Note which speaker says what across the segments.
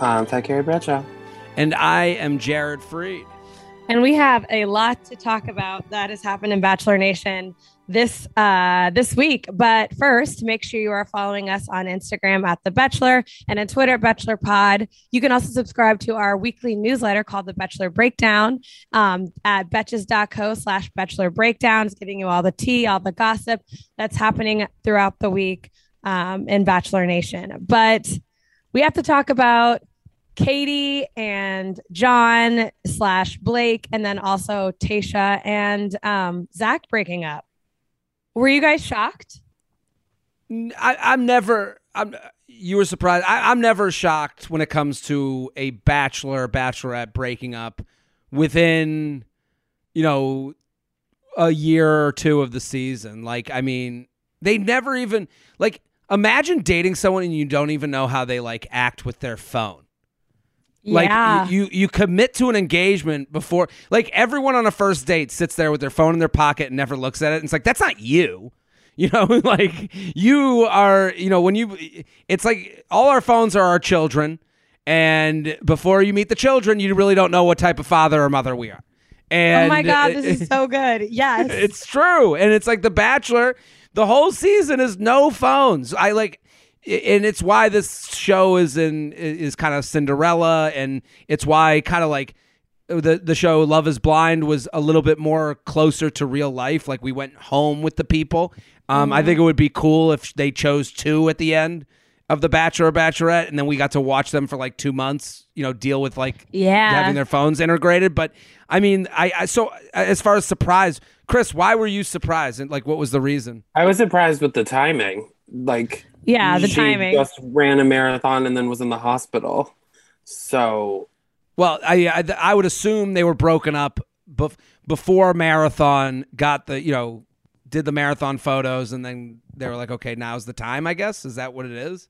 Speaker 1: I'm Fat Carrie Bradshaw.
Speaker 2: And I am Jared Freid.
Speaker 3: And we have a lot to talk about that has happened in Bachelor Nation this uh, this week. But first, make sure you are following us on Instagram at The Bachelor and on Twitter at Bachelor Pod. You can also subscribe to our weekly newsletter called The Bachelor Breakdown um, at betches.co slash Bachelor Breakdown. It's giving you all the tea, all the gossip that's happening throughout the week um, in Bachelor Nation. But we have to talk about Katie and John slash Blake, and then also Tayshia and um, Zac breaking up. Were you guys shocked?
Speaker 2: I, I'm never. I'm. You were surprised. I, I'm never shocked when it comes to a bachelor bachelorette breaking up within, you know, a year or two of the season. Like, I mean, they never even like imagine dating someone and you don't even know how they like act with their phone. Like
Speaker 3: yeah.
Speaker 2: you, you you commit to an engagement before like everyone on a first date sits there with their phone in their pocket and never looks at it. And it's like that's not you. You know, like you are, you know, when you it's like all our phones are our children and before you meet the children, you really don't know what type of father or mother we are. And
Speaker 3: oh my god, this is so good. Yes.
Speaker 2: It's true. And it's like The Bachelor, the whole season is no phones. I like and it's why this show is in is kind of Cinderella, and it's why kind of like uh, the the show Love Is Blind was a little bit more closer to real life. Like we went home with the people. Um, I think it mm-hmm. would be cool if they chose two at the end of the Bachelor or Bachelorette, and then we got to watch them for like two months. You know, deal with like
Speaker 3: Yeah.
Speaker 2: having their phones integrated. But I mean, I, I so uh, as far as surprise, Chris, why were you surprised? And like, what was the reason?
Speaker 1: I was surprised with the timing. Like,
Speaker 3: Yeah, the
Speaker 1: she
Speaker 3: timing.
Speaker 1: just ran a marathon and then was in the hospital. So
Speaker 2: Well, I, I I would assume they were broken up bef- before marathon got the you know did the marathon photos and then they were like, okay, now's the time. I guess is that what it is?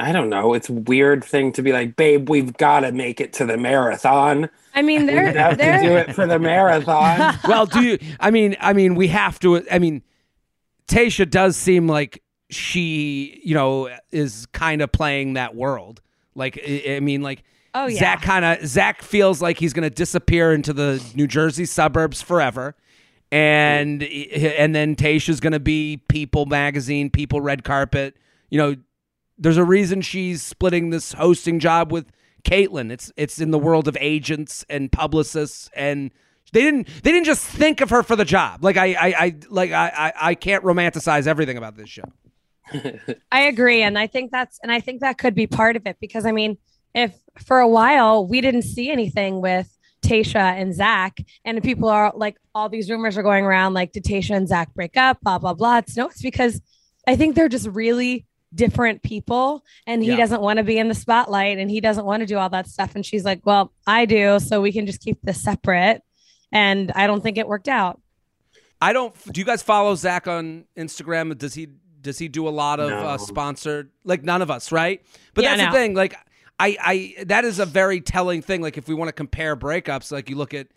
Speaker 1: I don't know. It's a weird thing to be like, babe, we've got to make it to the marathon.
Speaker 3: I mean,
Speaker 1: We
Speaker 3: they're
Speaker 1: have to do
Speaker 3: they're
Speaker 1: it for the marathon.
Speaker 2: well, do you? I mean, I mean, we have to. I mean, Tayshia does seem like she, you know, is kind of playing that world. Like, I, I mean, like.
Speaker 3: Oh, yeah.
Speaker 2: Zac kind of Zac feels like he's going to disappear into the New Jersey suburbs forever, and and then Tayshia's going to be People magazine, People red carpet. You know, there's a reason she's splitting this hosting job with Kaitlyn. It's it's in the world of agents and publicists, and they didn't they didn't just think of her for the job. Like I I, I like I, I I can't romanticize everything about this show.
Speaker 3: I agree. And I think that's, and I think that could be part of it because I mean, if for a while we didn't see anything with Tayshia and Zac, and people are like, all these rumors are going around like, did Tayshia and Zac break up? Blah, blah, blah. It's no, it's because I think they're just really different people and he
Speaker 2: Yeah.
Speaker 3: doesn't want to be in the spotlight and he doesn't want to do all that stuff. And she's like, well, I do. So we can just keep this separate. And I don't think it worked out.
Speaker 2: I don't. Do you guys follow Zac on Instagram? Does he does he do a lot of
Speaker 1: No.
Speaker 2: uh, sponsored? Like none of us, right? But
Speaker 3: Yeah,
Speaker 2: that's
Speaker 3: no.
Speaker 2: the thing. Like I, I that is a very telling thing. Like if we want to compare breakups, like you look at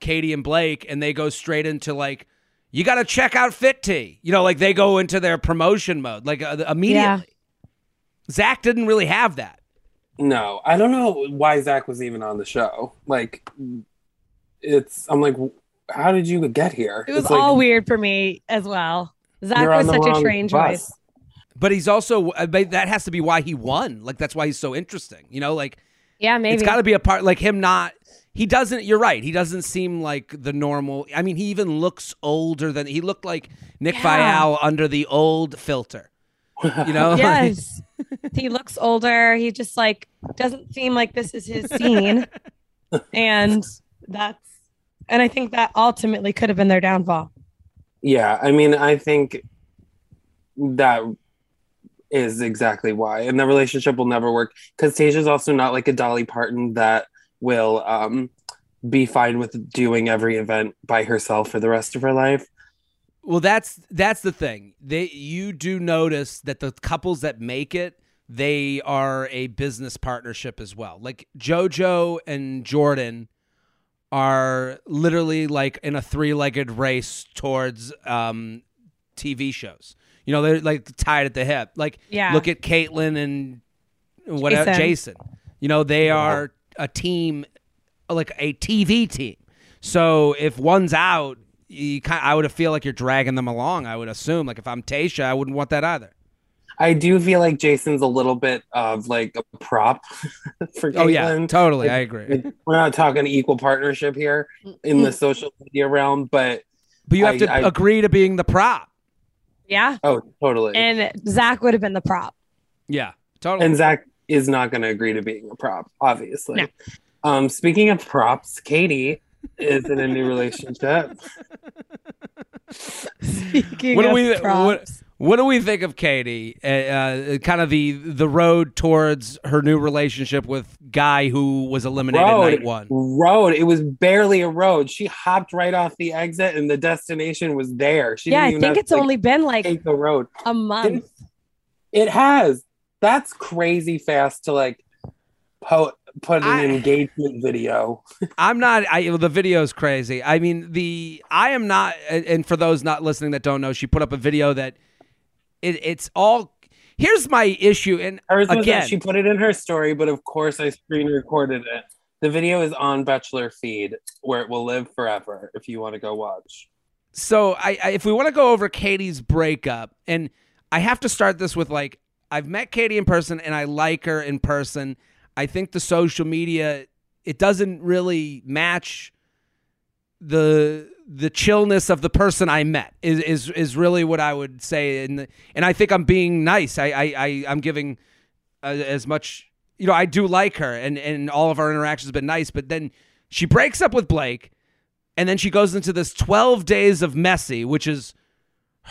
Speaker 2: Katie and Blake, and they go straight into like. You got to check out Fit Tea. You know, like they go into their promotion mode, like uh, immediately. Zac didn't really have that.
Speaker 1: No, I don't know why Zac was even on the show. Like, it's I'm like, how did you get here?
Speaker 3: It was
Speaker 1: It's like,
Speaker 3: all weird for me as well.
Speaker 1: Zac
Speaker 3: was such a
Speaker 1: bus.
Speaker 3: choice.
Speaker 2: But he's also uh, but that has to be why he won. Like that's why he's so interesting. You know, like
Speaker 3: Yeah, maybe.
Speaker 2: it's got to be a part like him not he doesn't you're right he doesn't seem like the normal i mean he even looks older than he looked like nick
Speaker 3: Yeah.
Speaker 2: Viall under the old filter you know
Speaker 3: yes. he looks older. He just like doesn't seem like this is his scene. and that's and I think that ultimately could have been their downfall.
Speaker 1: Yeah, I mean, I think that is exactly why, and the relationship will never work because Tayshia's also not like a Dolly Parton that will um be fine with doing every event by herself for the rest of her life.
Speaker 2: well that's that's the thing they you do notice that the couples that make it they are a business partnership as well like jojo and jordan are literally like in a three-legged race towards um tv shows you know they're like tied at the hip like
Speaker 3: Yeah.
Speaker 2: look at kaitlyn and whatever
Speaker 3: Jason.
Speaker 2: jason you know they are a team like a tv team so if one's out you kind I would feel like you're dragging them along. I would assume, like if I'm Tayshia, I wouldn't want that either.
Speaker 1: I do feel like Jason's a little bit of like a prop for Kaitlyn.
Speaker 2: Oh yeah, totally. I
Speaker 1: Like,
Speaker 2: agree.
Speaker 1: We're not talking equal partnership here in the social media realm, but
Speaker 2: But you have
Speaker 1: I-
Speaker 2: to
Speaker 1: I-
Speaker 2: agree to being the prop.
Speaker 3: Yeah.
Speaker 1: oh, totally.
Speaker 3: And Zac would have been the prop.
Speaker 2: Yeah, totally.
Speaker 1: and Zac is not going to agree to being a prop, obviously.
Speaker 3: No.
Speaker 1: Um, speaking of props, Katie is in a new relationship.
Speaker 3: Speaking
Speaker 2: What do we-
Speaker 3: props.
Speaker 2: what do we think of Katie? Uh, uh, kind of the the road towards her new relationship with guy who was eliminated
Speaker 1: Road,
Speaker 2: night one.
Speaker 1: road. It was barely a road. She hopped right off the exit, and the destination was there. She
Speaker 3: yeah, I
Speaker 1: didn't even
Speaker 3: think
Speaker 1: have
Speaker 3: it's
Speaker 1: to, like,
Speaker 3: only been like
Speaker 1: the road.
Speaker 3: a month.
Speaker 1: It has. That's crazy fast to like po- put an
Speaker 2: I-
Speaker 1: engagement video.
Speaker 2: I'm not. I the video's crazy. I mean, the I am not. And and for those not listening that don't know, she put up a video that it, it's all. Here's my issue, and
Speaker 1: Hers
Speaker 2: again,
Speaker 1: she put it in her story, but of course I screen recorded it. The video is on Bachelor feed where it will live forever if you want to go watch.
Speaker 2: so I, I if we want to go over Katie's breakup, and I have to start this with like I've met Katie in person and I like her in person. I think the social media it doesn't really match the the chillness of the person I met is is is really what I would say, and and I think I'm being nice. I I, I I'm giving uh, as much. You know, I do like her, and and all of our interactions have been nice. But then she breaks up with Blake, and then she goes into this 12 days of messy, which is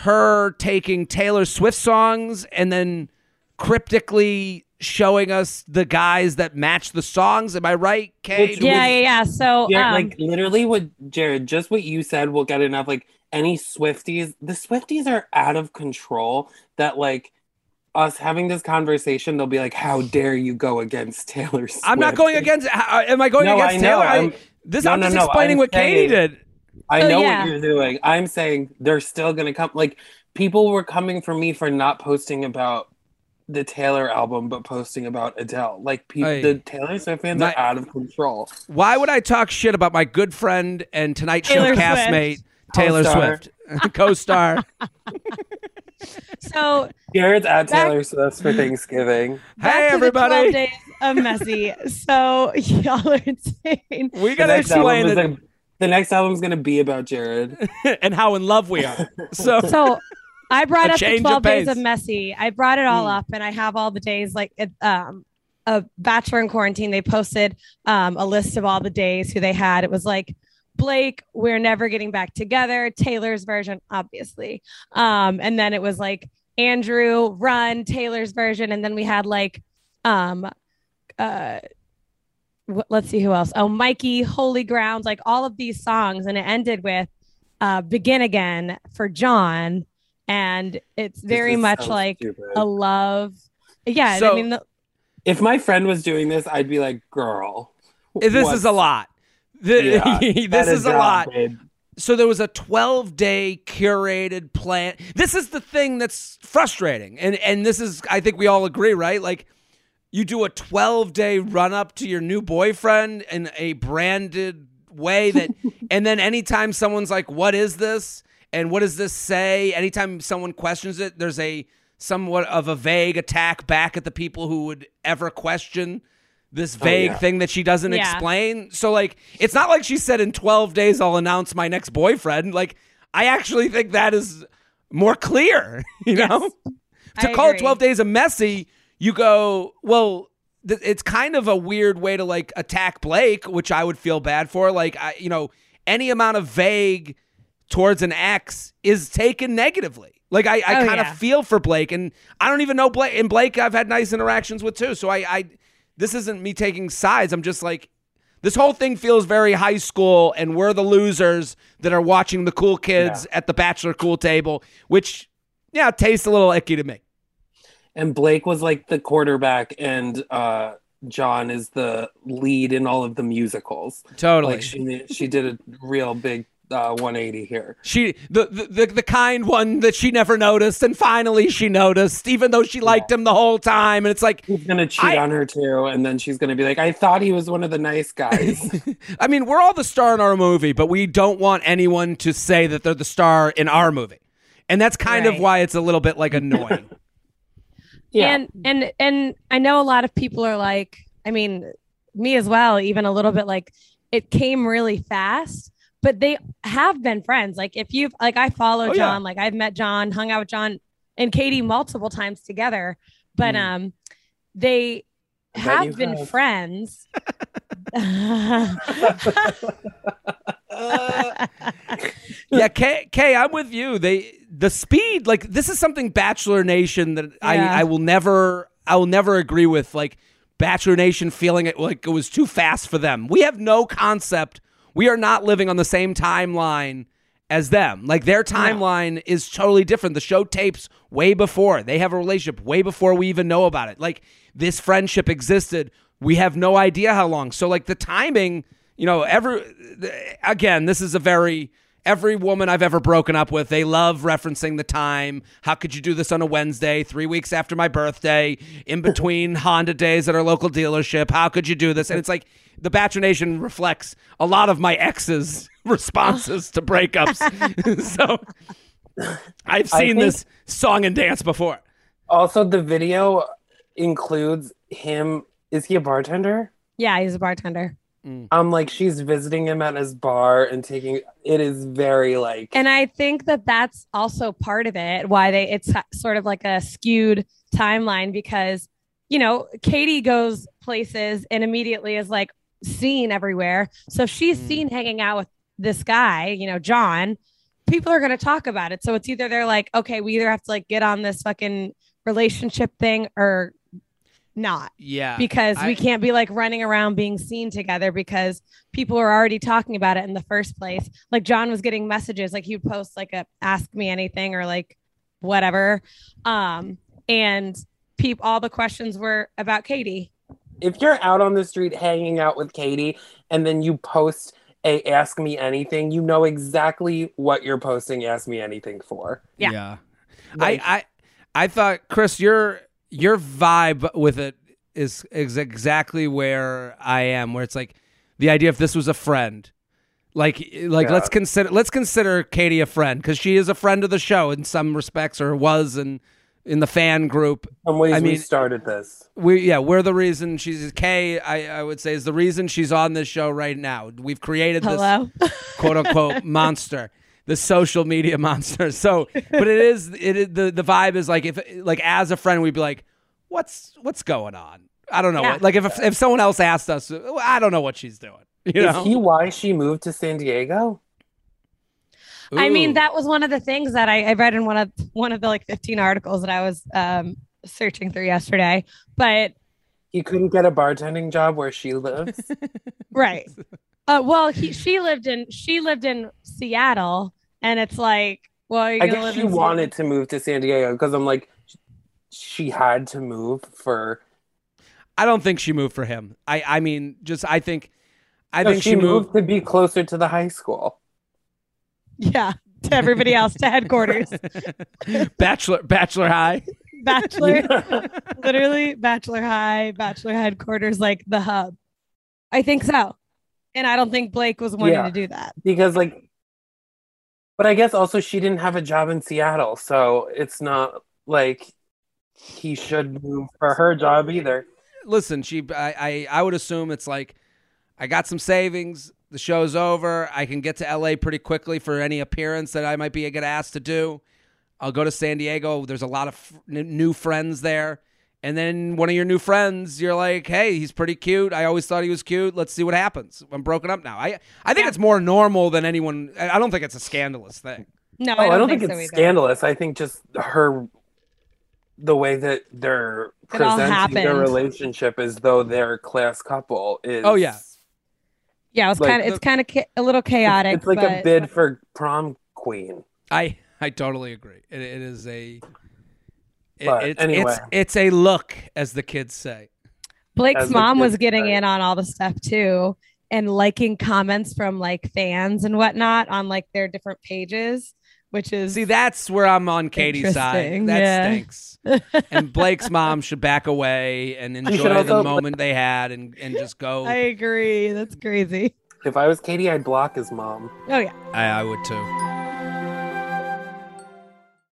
Speaker 2: her taking Taylor Swift songs and then cryptically showing us the guys that match the songs. Am I right, Kate?
Speaker 1: Which-
Speaker 3: Yeah, yeah, yeah. So
Speaker 1: Yeah,
Speaker 3: um,
Speaker 1: like literally what Jared, just what you said will get enough. Like any Swifties, the Swifties are out of control that like us having this conversation, they'll be like, How dare you go against Taylor Swift?
Speaker 2: I'm not going against. uh, Am I going
Speaker 1: No,
Speaker 2: against
Speaker 1: I know.
Speaker 2: Taylor? I-
Speaker 1: I'm-
Speaker 2: this
Speaker 1: no,
Speaker 2: I'm
Speaker 1: no,
Speaker 2: just
Speaker 1: no,
Speaker 2: explaining
Speaker 1: I'm
Speaker 2: what Katie did.
Speaker 1: I
Speaker 3: So,
Speaker 1: know
Speaker 3: yeah.
Speaker 1: what you're doing. I'm saying they're still gonna come like people were coming for me for not posting about the Taylor album, but posting about Adele. Like people,
Speaker 2: Hey.
Speaker 1: the Taylor Swift fans
Speaker 2: My-
Speaker 1: are out of control.
Speaker 2: Why would I talk shit about my good friend and Tonight Show
Speaker 3: Taylor Swift.
Speaker 2: castmate Taylor
Speaker 1: Co-star.
Speaker 2: Swift, co-star?
Speaker 3: so
Speaker 1: Jared's at
Speaker 3: Back-
Speaker 1: Taylor Swift for Thanksgiving.
Speaker 3: back
Speaker 2: hey
Speaker 3: to the 12
Speaker 2: everybody,
Speaker 3: days of messy. So y'all are insane.
Speaker 2: we
Speaker 1: The
Speaker 2: gotta
Speaker 1: next album
Speaker 2: explain
Speaker 1: is
Speaker 2: it
Speaker 1: like- the next album's gonna be about Jared.
Speaker 2: and how in love we are. So
Speaker 3: So I brought
Speaker 2: A
Speaker 3: up the
Speaker 2: change of
Speaker 3: 12 days of messy. I brought it all
Speaker 2: Mm.
Speaker 3: up and I have all the days like it, um a bachelor in quarantine. They posted um a list of all the days who they had. It was like Blake, we're never getting back together. Taylor's version, obviously. Um, and then it was like Andrew, run, Taylor's version, and then we had like um uh wh- let's see who else. Oh, Mikey, Holy Ground, like all of these songs, and it ended with uh, begin again for John, and it's very much like
Speaker 1: stupid.
Speaker 3: a love. Yeah,
Speaker 2: So-
Speaker 3: I mean, the,
Speaker 1: If my friend was doing this, I'd be like, "Girl,
Speaker 2: This
Speaker 1: what-
Speaker 2: is a lot. The-
Speaker 1: Yeah,
Speaker 2: this is a
Speaker 1: job,
Speaker 2: lot.
Speaker 1: babe.
Speaker 2: So there was a 12 day curated plan. This is the thing that's frustrating. And and this is I think we all agree, right? Like you do a 12 day run up to your new boyfriend in a branded way that and then anytime someone's like what is this and what does this say anytime someone questions it there's a somewhat of a vague attack back at the people who would ever question this oh, vague
Speaker 1: yeah.
Speaker 2: thing that she doesn't
Speaker 3: Yeah.
Speaker 2: explain so like it's not like she said in 12 days i'll announce my next boyfriend like i actually think that is more clear you know to
Speaker 3: I
Speaker 2: call it
Speaker 3: agree.
Speaker 2: 12 days a messy you go well th- it's kind of a weird way to like attack blake which i would feel bad for like I, you know any amount of vague towards an ex is taken negatively like i, I
Speaker 3: Oh,
Speaker 2: kind
Speaker 3: yeah.
Speaker 2: of feel for blake and i don't even know blake and blake i've had nice interactions with too so i i this isn't me taking sides i'm just like this whole thing feels very high school and we're the losers that are watching the cool kids at the bachelor cool table which yeah tastes a little icky to me
Speaker 1: And Blake was like the quarterback, and uh, John is the lead in all of the musicals.
Speaker 2: totally
Speaker 1: Like she she did a real big uh, 180 here.
Speaker 2: She the, the the the kind one that she never noticed, and finally she noticed, even though she liked him the whole time. And it's like,
Speaker 1: He's gonna cheat
Speaker 2: I-
Speaker 1: on her too, and then she's gonna be like, "I thought he was one of the nice guys."
Speaker 2: I mean, we're all the star in our movie, but we don't want anyone to say that they're the star in our movie, and that's kind of why it's a little bit like annoying.
Speaker 1: yeah,
Speaker 3: and and and I know a lot of people are like, I mean, me as well, even a little bit like it came really fast, but they have been friends. Like if you've like I follow
Speaker 2: Oh, yeah.
Speaker 3: John, like I've met John, hung out with John and Katie multiple times together, but
Speaker 1: Mm.
Speaker 3: um they
Speaker 1: I
Speaker 3: have been
Speaker 1: have.
Speaker 3: friends.
Speaker 2: yeah, Kay, Kay, I'm with you. They the speed, like this is something Bachelor Nation that
Speaker 3: Yeah.
Speaker 2: I I will never I will never agree with. Like Bachelor Nation feeling it like it was too fast for them. We have no concept. We are not living on the same timeline as them. Like their timeline is totally different. The show tapes way before. They have a relationship way before we even know about it. Like this friendship existed. We have no idea how long. So like the timing, you know, every again, this is a very every woman I've ever broken up with, they love referencing the time. How could you do this on a Wednesday, three weeks after my birthday, in between Honda days at our local dealership? How could you do this? And it's like the Bachelor Nation reflects a lot of my ex's responses to breakups. so I've seen this song and dance before.
Speaker 1: also the video includes him. Is he a bartender?
Speaker 3: yeah, he's a bartender.
Speaker 1: Um, like she's visiting him at his bar and taking. It is very like.
Speaker 3: And I think that that's also part of it why they it's sort of like a skewed timeline because you know Katie goes places and immediately is like seen everywhere. So if she's
Speaker 2: Mm.
Speaker 3: seen hanging out with this guy, you know, John, people are going to talk about it. So it's either they're like, okay, we either have to like get on this fucking relationship thing or not
Speaker 2: Yeah.
Speaker 3: because
Speaker 2: I-
Speaker 3: we can't be like running around being seen together because people are already talking about it in the first place. Like John was getting messages, like he'd post like a ask me anything or like whatever. Um, and peep all the questions were about Katie.
Speaker 1: if you're out on the street hanging out with Katie and then you post a ask me anything, you know exactly what you're posting ask me anything for.
Speaker 3: Yeah.
Speaker 1: Like-
Speaker 2: I, I I thought Chris, your your vibe with it is is exactly where I am. Where it's like the idea if this was a friend, like like
Speaker 1: Yeah.
Speaker 2: let's consider let's consider Katie a friend because she is a friend of the show in some respects, or was in in the fan group.
Speaker 1: Some ways
Speaker 2: I
Speaker 1: we started this.
Speaker 2: We yeah, we're the reason she's Kay. I I would say is the reason she's on this show right now. We've created this quote unquote monster the social media monster so but it is it is the the vibe is like if like as a friend we'd be like what's what's going on i don't know
Speaker 3: Yeah.
Speaker 2: what like if if someone else asked us i don't know what she's doing you
Speaker 1: Is
Speaker 2: know
Speaker 1: he why she moved to San Diego?
Speaker 3: I mean, that was one of the things that I, I read in one of one of the like 15 articles that I was um, searching through yesterday. But
Speaker 1: He couldn't get a bartending job where she lives.
Speaker 3: right. Uh, well, he, she lived in she lived in Seattle, and it's like, well, you're
Speaker 1: I guess she wanted to move to San Diego because I'm like, she had to move for.
Speaker 2: I don't think she moved for him. I I mean, just I think I
Speaker 1: No,
Speaker 2: think
Speaker 1: she,
Speaker 2: she
Speaker 1: moved
Speaker 2: moved.
Speaker 1: to be closer to the high school.
Speaker 3: Yeah, to everybody else, to headquarters,
Speaker 2: bachelor Bachelor High.
Speaker 3: bachelor, literally bachelor high, bachelor headquarters, like the hub. I think so, and I don't think Blake was wanting
Speaker 1: Yeah.
Speaker 3: to do that.
Speaker 1: because like but i guess also she didn't have a job in seattle so it's not like he should move for her job either
Speaker 2: Listen, she I, I I would assume it's like I got some savings. The show's over. I can get to LA pretty quickly for any appearance that I might be get asked to do. I'll go to San Diego. There's a lot of f- new friends there. And then one of your new friends, you're like, "Hey, he's pretty cute. I always thought he was cute. Let's see what happens." I'm broken up now. I I think
Speaker 3: Yeah.
Speaker 2: it's more normal than anyone. I I don't think it's a scandalous thing.
Speaker 3: No,
Speaker 1: oh
Speaker 3: I don't,
Speaker 1: think,
Speaker 3: so
Speaker 1: it's
Speaker 3: either.
Speaker 1: scandalous i think just her the way that they're
Speaker 3: It
Speaker 1: presenting their relationship as though they're a class couple is
Speaker 2: Oh, yeah.
Speaker 3: Yeah, it's
Speaker 1: Like
Speaker 3: kind of it's kind of cha- a little chaotic.
Speaker 1: it's like
Speaker 3: but
Speaker 1: a bid for prom queen
Speaker 2: I I totally agree. It, it is a. it-
Speaker 1: But
Speaker 2: it's,
Speaker 1: anyway.
Speaker 2: it's it's a look, as the kids say.
Speaker 3: Blake's
Speaker 1: As
Speaker 3: mom was getting
Speaker 1: say.
Speaker 3: in on all the stuff too, and liking comments from like fans and whatnot on like their different pages, which is
Speaker 2: See, that's where I'm on Katie's side.
Speaker 3: Interesting,
Speaker 2: That
Speaker 3: yeah.
Speaker 2: stinks. and Blake's mom should back away and enjoy the
Speaker 1: also-
Speaker 2: moment they had and, and just go.
Speaker 3: I agree. That's crazy.
Speaker 1: if i was katie i'd block his mom
Speaker 3: Oh yeah.
Speaker 2: I, I would too.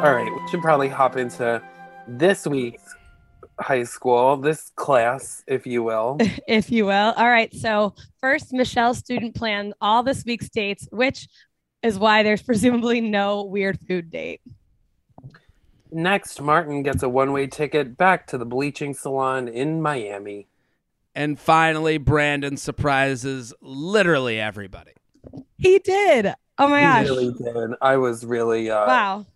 Speaker 1: All right we should probably hop into this week's high school this class if you will
Speaker 3: if you will. All right. So first, Michelle's student plan all this week's dates, which is why there's presumably no weird food date.
Speaker 1: Next, Martin gets a one way ticket back to the bleaching salon in Miami.
Speaker 2: And finally, Brandon surprises literally everybody.
Speaker 3: He did. Oh my
Speaker 1: He
Speaker 3: gosh.
Speaker 1: really did. I was really uh,
Speaker 3: Wow.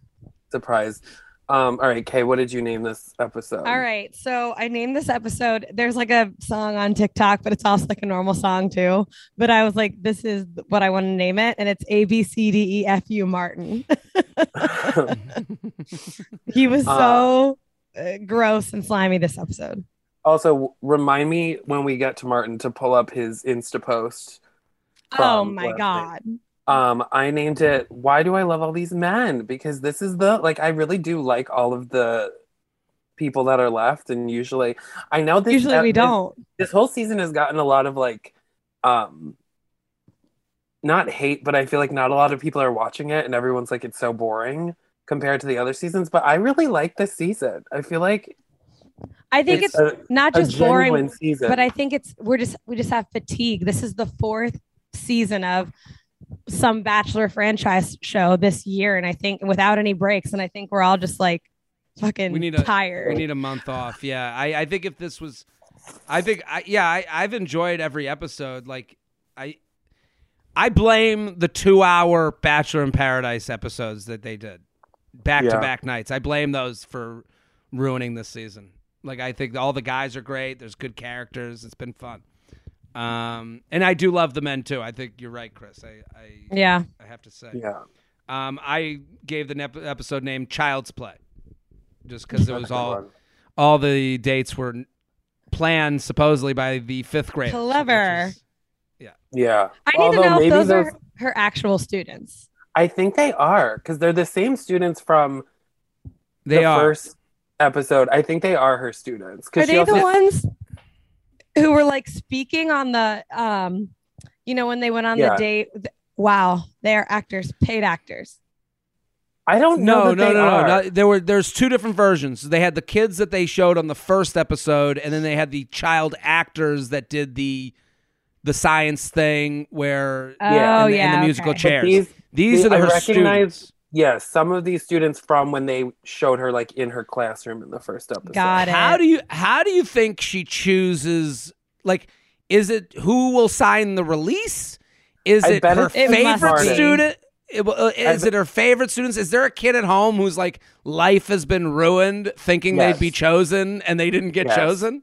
Speaker 1: Surprised. Um, all right, Kay, what did you name this episode?
Speaker 3: All right. So I named this episode. There's like a song on TikTok, but it's also like a normal song too. But I was like, this is what I want to name it. And it's A B C D E F U Martin. he was so uh, gross and slimy this episode.
Speaker 1: also, remind me when we get to Martin to pull up his Insta post.
Speaker 3: oh my God.
Speaker 1: night. Um, I named it "Why Do I Love All These Men?" because this is the like I really do like all of the people that are left, and usually I know this.
Speaker 3: Usually we don't.
Speaker 1: this whole season has gotten a lot of like um not hate but i feel like not a lot of people are watching it and everyone's like it's so boring compared to the other seasons but i really like this season i feel like
Speaker 3: I think it's,
Speaker 1: a,
Speaker 3: not just boring,
Speaker 1: season
Speaker 3: but I think it's we're just we just have fatigue. This is the fourth season of some bachelor franchise show this year, and I think without any breaks, and I think we're all just like fucking
Speaker 2: We need a-
Speaker 3: tired.
Speaker 2: We need a month off. Yeah, I, I think if this was, I think I, yeah, I, I've enjoyed every episode. Like I, I blame the two-hour Bachelor in Paradise episodes that they did, back-to-back nights. I blame those for ruining this season. Like I think all the guys are great. There's good characters. It's been fun. Um, and I do love the men too. I think you're right, Chris. I, I,
Speaker 3: yeah,
Speaker 2: I have to say.
Speaker 1: yeah
Speaker 2: Um, I gave the nep- episode name Child's Play, just because it was all
Speaker 1: one.
Speaker 2: all the dates were planned supposedly by the fifth grade.
Speaker 3: Clever.
Speaker 1: yeah Yeah.
Speaker 3: I need
Speaker 1: Although
Speaker 3: to know if those,
Speaker 1: those
Speaker 3: are her actual students.
Speaker 1: i think they are because they're the same students from
Speaker 2: They
Speaker 1: the
Speaker 2: are.
Speaker 1: first episode i think they are her students
Speaker 3: Are
Speaker 1: because
Speaker 3: they
Speaker 1: also
Speaker 3: the ones who were like speaking on the um, you know, when they went on
Speaker 1: Yeah.
Speaker 3: the date? Wow, they are actors, paid actors.
Speaker 1: i don't know
Speaker 2: No,
Speaker 1: that
Speaker 2: no,
Speaker 1: they
Speaker 2: no,
Speaker 1: are.
Speaker 2: no, no. There were there's two different versions. They had the kids that they showed on the first episode, and then they had the child actors that did the the science thing where
Speaker 3: Oh
Speaker 1: Yeah,
Speaker 3: yeah,
Speaker 2: and the musical
Speaker 3: okay.
Speaker 2: chair.
Speaker 1: But these
Speaker 2: These
Speaker 1: See,
Speaker 2: are the,
Speaker 1: I
Speaker 2: her
Speaker 1: recognize-
Speaker 2: students.
Speaker 1: Yes, some of these students from when they showed her like in her classroom in the first episode.
Speaker 3: Got it.
Speaker 2: How do you how do you think she chooses like is it who will sign the release? Is
Speaker 1: I
Speaker 2: it her
Speaker 3: It
Speaker 2: favorite student? It- uh, Is
Speaker 1: I
Speaker 2: it her favorite students? Is there a kid at home who's like life has been ruined thinking they'd be chosen and they didn't get
Speaker 1: Yes.
Speaker 2: chosen?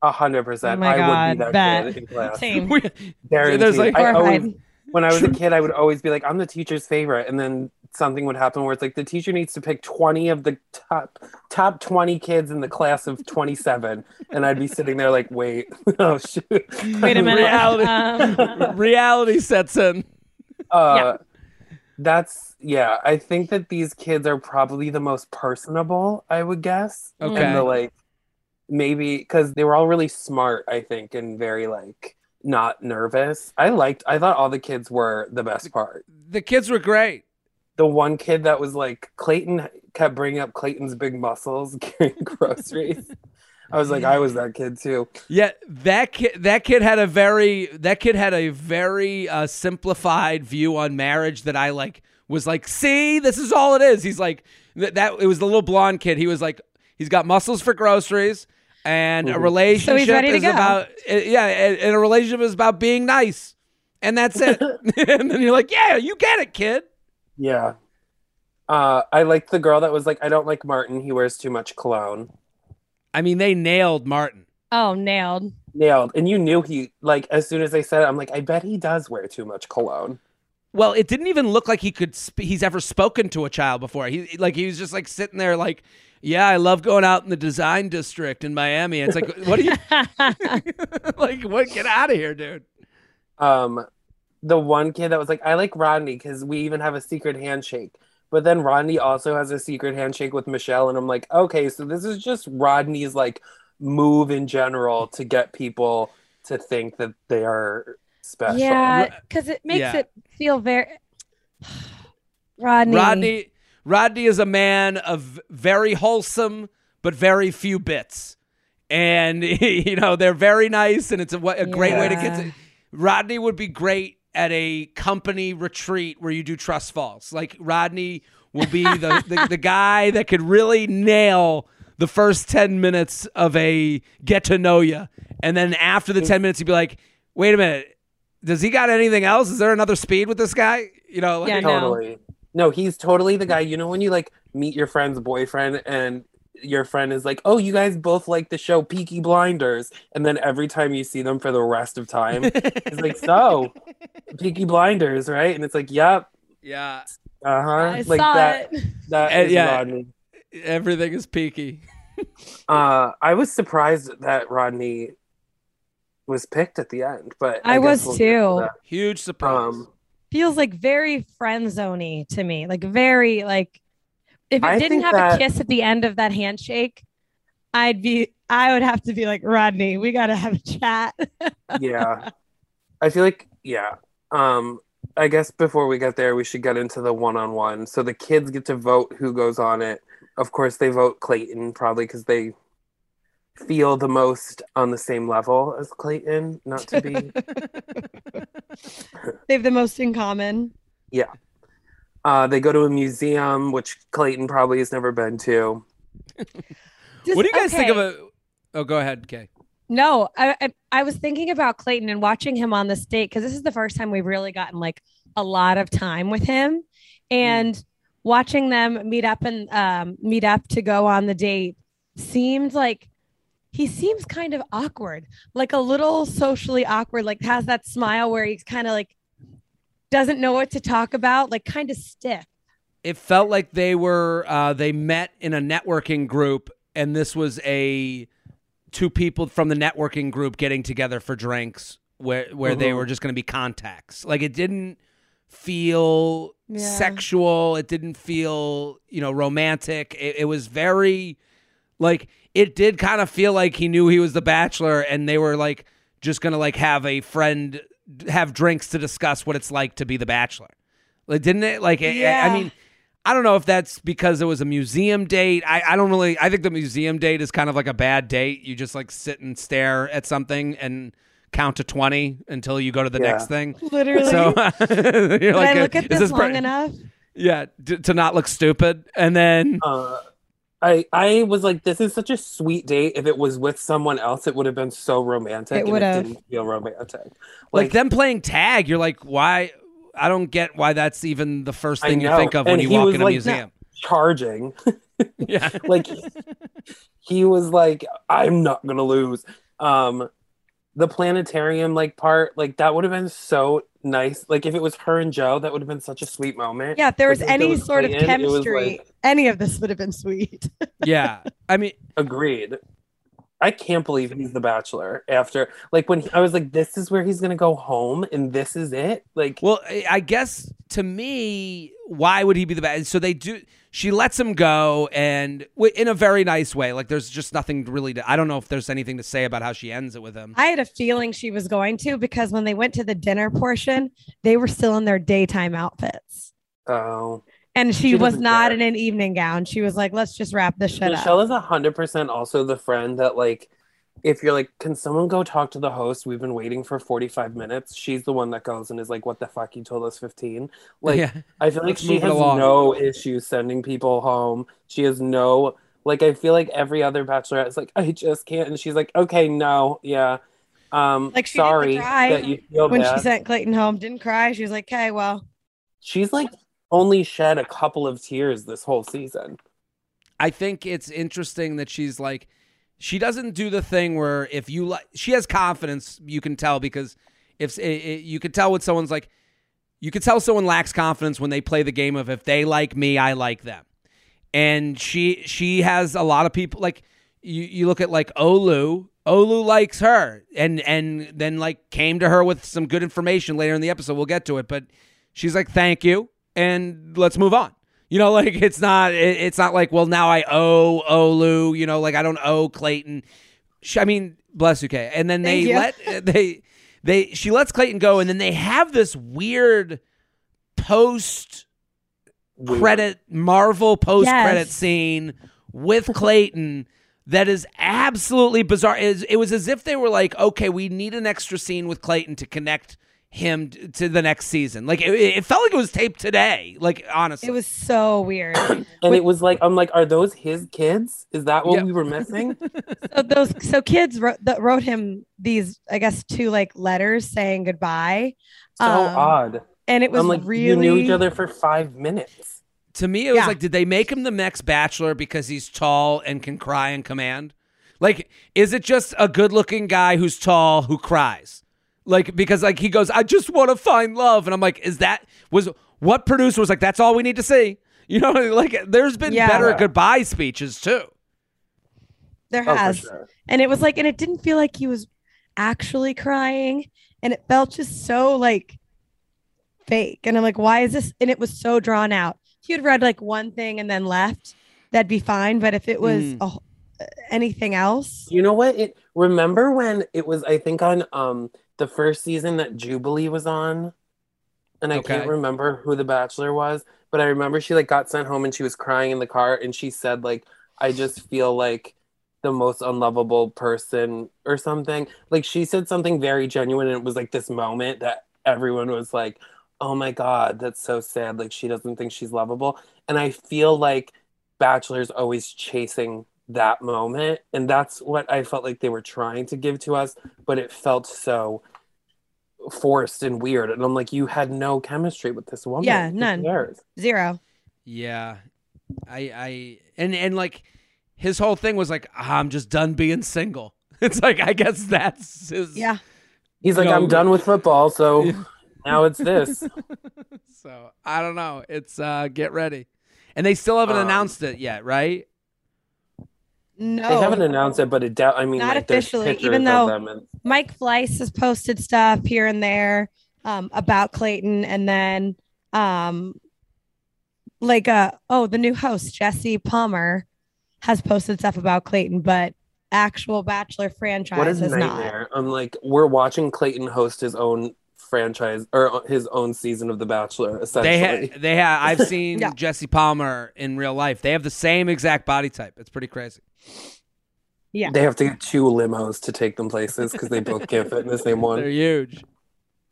Speaker 1: A hundred percent.
Speaker 3: Oh my
Speaker 1: I would
Speaker 3: God,
Speaker 1: be that
Speaker 3: bet.
Speaker 1: kid in class.
Speaker 3: Same.
Speaker 1: Guaranteed.
Speaker 2: There's like-
Speaker 1: I always, when I was a kid, I would always be like, I'm the teacher's favorite. And then something would happen where it's like the teacher needs to pick 20 of the top top 20 kids in the class of 27. And I'd be sitting there like, wait, oh shoot.
Speaker 3: Wait a minute.
Speaker 2: Reality.
Speaker 3: Um,
Speaker 2: Reality sets in.
Speaker 1: Uh, That's yeah. I think that these kids are probably the most personable. I would guess.
Speaker 2: Okay.
Speaker 1: And the like, maybe because they were all really smart. I think and very like not nervous. I liked. I thought all the kids were the best part.
Speaker 2: The kids were great.
Speaker 1: The one kid that was like Clayton kept bringing up Clayton's big muscles carrying groceries. I was like, I was that kid too.
Speaker 2: Yeah, that kid. That kid had a very. That kid had a very uh, simplified view on marriage that I like. Was like, see, this is all it is. He's like that. that it was the little blonde kid. He was like, he's got muscles for groceries, and a
Speaker 1: Mhm.
Speaker 2: relationship
Speaker 3: ready to
Speaker 2: is
Speaker 3: go.
Speaker 2: about. uh, Yeah, and, and a relationship is about being nice, and that's it. and then you're like, yeah, you get it, kid.
Speaker 1: Yeah. Uh, I liked the girl that was like, I don't like Martin. He wears too much cologne.
Speaker 2: I mean, they nailed Martin.
Speaker 3: oh, nailed.
Speaker 1: Nailed. And you knew he like as soon as they said it, I'm like, I bet he does wear too much cologne.
Speaker 2: Well, it didn't even look like he could. Sp- he's ever spoken to a child before. He like he was just like sitting there, like, yeah, I love going out in the design district in Miami. It's like, what are you like? What? Get out of here, dude.
Speaker 1: Um, the one kid that was like, I like Rodney because we even have a secret handshake. But then Rodney also has a secret handshake with Michelle, and I'm like, okay, so this is just Rodney's like move in general to get people to think that they are special.
Speaker 3: yeah, because it makes
Speaker 2: Yeah.
Speaker 3: it feel very. Rodney.
Speaker 2: Rodney. Rodney is a man of very wholesome but very few bits, and you know they're very nice, and it's a, a great way to get to. Rodney would be great at a company retreat where you do trust falls. Like Rodney will be the, the, the guy that could really nail the first 10 minutes of a get to know you. And then after the 10 minutes, he'd be like, wait a minute. Does he got anything else? Is there another speed with this guy? You know, like,
Speaker 3: Yeah, no.
Speaker 1: totally. No, he's totally the guy. You know when you like meet your friend's boyfriend and your friend is like, "Oh, you guys both like the show Peaky Blinders," and then every time you see them for the rest of time, it's like, "So, Peaky Blinders, right?" And it's like, "Yep,
Speaker 2: yeah,
Speaker 1: uh huh." Like
Speaker 3: saw
Speaker 1: that.
Speaker 3: it.
Speaker 1: That
Speaker 2: yeah.
Speaker 1: Rodney.
Speaker 2: everything is peaky.
Speaker 1: Uh, I was surprised that Rodney was picked at the end, but
Speaker 3: I
Speaker 1: guess
Speaker 3: was
Speaker 1: we'll
Speaker 3: too.
Speaker 2: Huge surprise.
Speaker 1: Um,
Speaker 3: Feels like very friend zoney to me. Like very like. If it
Speaker 1: I
Speaker 3: didn't have
Speaker 1: that-
Speaker 3: a kiss at the end of that handshake, I'd be. I would have to be like Rodney. We got to have a chat.
Speaker 1: yeah i feel like yeah um i guess before we get there we should get into the one-on-one so the kids get to vote who goes on it of course they vote clayton probably because they feel the most on the same level as clayton not to be
Speaker 3: they have the most in common.
Speaker 1: Uh they go to a museum which clayton probably has never been to
Speaker 3: Just-
Speaker 2: what do you guys think of
Speaker 3: okay.
Speaker 2: a? Oh, go ahead, Kay.
Speaker 3: No, I, I I was thinking about Clayton and watching him on this date because this is the first time we've really gotten like a lot of time with him, and watching them meet up and um, meet up to go on the date seemed like he seems kind of awkward, like a little socially awkward, like has that smile where he's kind of like doesn't know what to talk about, like kind of stiff.
Speaker 2: it felt like they were uh, they met in a networking group and this was a two people from the networking group getting together for drinks where where they
Speaker 1: Mhm.
Speaker 2: were just going to be contacts like it didn't feel
Speaker 3: Yeah.
Speaker 2: sexual it didn't feel you know romantic it, it was very like it did kind of feel like he knew he was the bachelor and they were like just gonna like have a friend have drinks to discuss what it's like to be the bachelor like didn't it like I- I,
Speaker 3: Yeah.
Speaker 2: I mean I don't know if that's because it was a museum date. I, I don't really. I think the museum date is kind of like a bad date. You just like sit and stare at something and count to twenty until you go to the
Speaker 1: Yeah.
Speaker 2: next thing.
Speaker 3: Literally.
Speaker 2: So you're
Speaker 3: Did
Speaker 2: like,
Speaker 3: I look at
Speaker 2: is
Speaker 3: this,
Speaker 2: per-
Speaker 3: long enough?
Speaker 2: Yeah, d- to not look stupid, and then
Speaker 1: Uh, I I was like, this is such a sweet date. If it was with someone else, it would have been so romantic.
Speaker 3: It
Speaker 1: and
Speaker 3: would've.
Speaker 1: didn't feel romantic.
Speaker 2: like, them playing tag, you're like, why? I don't get why that's even the first thing you think of when
Speaker 1: And
Speaker 2: you
Speaker 1: he
Speaker 2: walk in a
Speaker 1: like,
Speaker 2: museum.
Speaker 1: charging.
Speaker 2: Yeah,
Speaker 1: like he was like, I'm not gonna lose. Um, the planetarium like part, like that would have been so nice. Like if it was her and Joe, that would have been such a sweet moment.
Speaker 3: Yeah, if there was
Speaker 1: But since it
Speaker 3: any
Speaker 1: was
Speaker 3: sort of
Speaker 1: Clayton, it was
Speaker 3: chemistry,
Speaker 1: like-
Speaker 3: any of this would have been sweet.
Speaker 2: yeah. I mean,
Speaker 1: Agreed. I can't believe he's the bachelor after like when he- I was like, this is where he's gonna go home and this is it. Like
Speaker 2: Well, I I guess to me, why would he be the bad? So they do. She lets him go, and w- in a very nice way. Like there's just nothing really to. I don't know if there's anything to say about how she ends it with him.
Speaker 3: I had a feeling she was going to because when they went to the dinner portion, they were still in their daytime outfits.
Speaker 1: oh
Speaker 3: And she,
Speaker 1: She
Speaker 3: was
Speaker 1: doesn't care.
Speaker 3: in an evening gown. She was like, let's just wrap this shit
Speaker 1: Michelle
Speaker 3: up.
Speaker 1: is hundred percent also the friend that like if you're like, can someone go talk to the host? We've been waiting for 45 minutes. She's the one that goes and is like, what the fuck? You told us 15. Like,
Speaker 2: yeah,
Speaker 1: I feel like
Speaker 2: Let's
Speaker 1: she has
Speaker 2: along.
Speaker 1: no issue sending people home. She has no, like, I feel like every other bachelorette is like, I just can't. And she's like, okay, no, yeah. Um,
Speaker 3: Like, she
Speaker 1: sorry
Speaker 3: try
Speaker 1: that you feel
Speaker 3: When
Speaker 1: bad.
Speaker 3: she sent Clayton home, didn't cry. She was like, okay, well,
Speaker 1: she's like only shed a couple of tears this whole season.
Speaker 2: I think it's interesting that she's like, she doesn't do the thing where if you like, she has confidence. You can tell because if it, it, you can tell when someone's like, you can tell someone lacks confidence when they play the game of if they like me, I like them. And she she has a lot of people like you. You look at like Olu. Olu likes her, and and then like came to her with some good information later in the episode. We'll get to it, but she's like, "Thank you," and let's move on. You know, like it's not it's not like well now I owe Olu. You know, like I don't owe Clayton. She, I mean, bless you, Kay. And then they let uh, they they she lets Clayton go, and then they have this weird post credit Marvel post credit
Speaker 3: Yes.
Speaker 2: scene with Clayton that is absolutely bizarre. It was as if they were like, okay, we need an extra scene with Clayton to connect him to the next season. Like it, it felt like it was taped today. Like honestly,
Speaker 3: it was so weird.
Speaker 1: And it was like, I'm like, are those his kids? Is that what
Speaker 2: Yeah.
Speaker 1: we were missing?
Speaker 3: so those so kids wrote, that wrote him these, I guess, two like letters saying goodbye.
Speaker 1: So
Speaker 3: Um,
Speaker 1: odd.
Speaker 3: And it was
Speaker 1: I'm like,
Speaker 3: really
Speaker 1: you knew each other for five minutes.
Speaker 2: to me, it was
Speaker 3: Yeah.
Speaker 2: like, did they make him the next Bachelor because he's tall and can cry and command? Like, is it just a good-looking guy who's tall who cries? Like, because like he goes, I just want to find love, and I'm like, is that was what producer was like? That's all we need to see. You know, like there's been
Speaker 3: Yeah.
Speaker 2: better goodbye speeches too.
Speaker 3: There
Speaker 1: Oh,
Speaker 3: has.
Speaker 1: sure.
Speaker 3: And it was like, and it didn't feel like he was actually crying. And it felt just so like fake. And I'm like, why is this? And it was so drawn out. If you'd read like one thing and then left, that'd be fine. But if it was
Speaker 2: Mm.
Speaker 3: a anything else,
Speaker 1: You know what? It remember when it was I think on um the first season that Jubilee was on, and I
Speaker 2: Okay.
Speaker 1: can't remember who the Bachelor was, but I remember she like got sent home and she was crying in the car and she said like I just feel like the most unlovable person or something. Like she said something very genuine and it was like this moment that everyone was like, "Oh my god, that's so sad." Like she doesn't think she's lovable. And I feel like Bachelor's always chasing that moment and that's what I felt like they were trying to give to us, but it felt so forced and weird. And I'm like, you had no chemistry with this woman.
Speaker 3: Yeah, none. zero.
Speaker 2: Yeah, I, I, and and like his whole thing was like, "Ah, I'm just done being single. It's like I guess that's his.
Speaker 3: Yeah.
Speaker 1: He's like,
Speaker 2: No.
Speaker 1: I'm done with football, so now it's this.
Speaker 2: so I don't know. It's uh get ready. And they still haven't
Speaker 1: Um,
Speaker 2: announced it yet, right?
Speaker 3: No.
Speaker 1: They haven't announced it, but it. doubt I mean,
Speaker 3: Not
Speaker 1: like,
Speaker 3: officially, even though-
Speaker 1: and-
Speaker 3: Mike Fleiss has posted stuff here and there um, about Clayton, and then um, like uh oh, the new host Jesse Palmer has posted stuff about Clayton, but actual Bachelor franchise
Speaker 1: what a
Speaker 3: has not.
Speaker 1: nightmare! I'm like, we're watching Clayton host his own franchise or his own season of The Bachelor. Essentially,
Speaker 2: They ha- they have. I've seen
Speaker 3: Yeah.
Speaker 2: Jesse Palmer in real life. They have the same exact body type. It's pretty crazy.
Speaker 4: Yeah.
Speaker 1: They have to get two limos to take them places because they both can't fit in the same one.
Speaker 2: They're huge.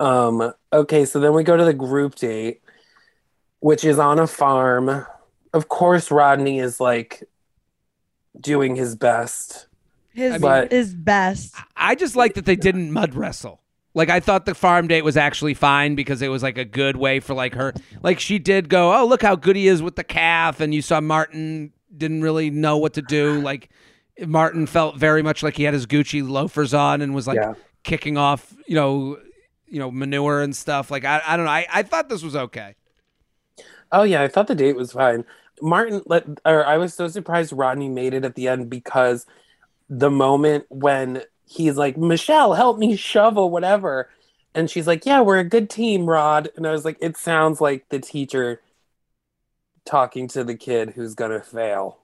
Speaker 1: Um, okay, so then we go to the group date, which is on a farm. Of course, Rodney is like doing his best.
Speaker 4: His
Speaker 1: But-
Speaker 4: his best.
Speaker 2: I just like that they didn't mud wrestle. Like I thought the farm date was actually fine because it was like a good way for like her like she did go, "Oh, look how good he is with the calf." And you saw Martin didn't really know what to do. Like Martin felt very much like he had his Gucci loafers on and was like
Speaker 1: Yeah.
Speaker 2: kicking off, you know, you know, manure and stuff. Like I I don't know. I, I thought this was okay.
Speaker 1: Oh yeah, I thought the date was fine. Martin let or I was so surprised Rodney made it at the end because the moment when he's like, Michelle, help me shovel, whatever. And she's like, Yeah, we're a good team, Rod. And I was like, it sounds like the teacher talking to the kid who's gonna fail.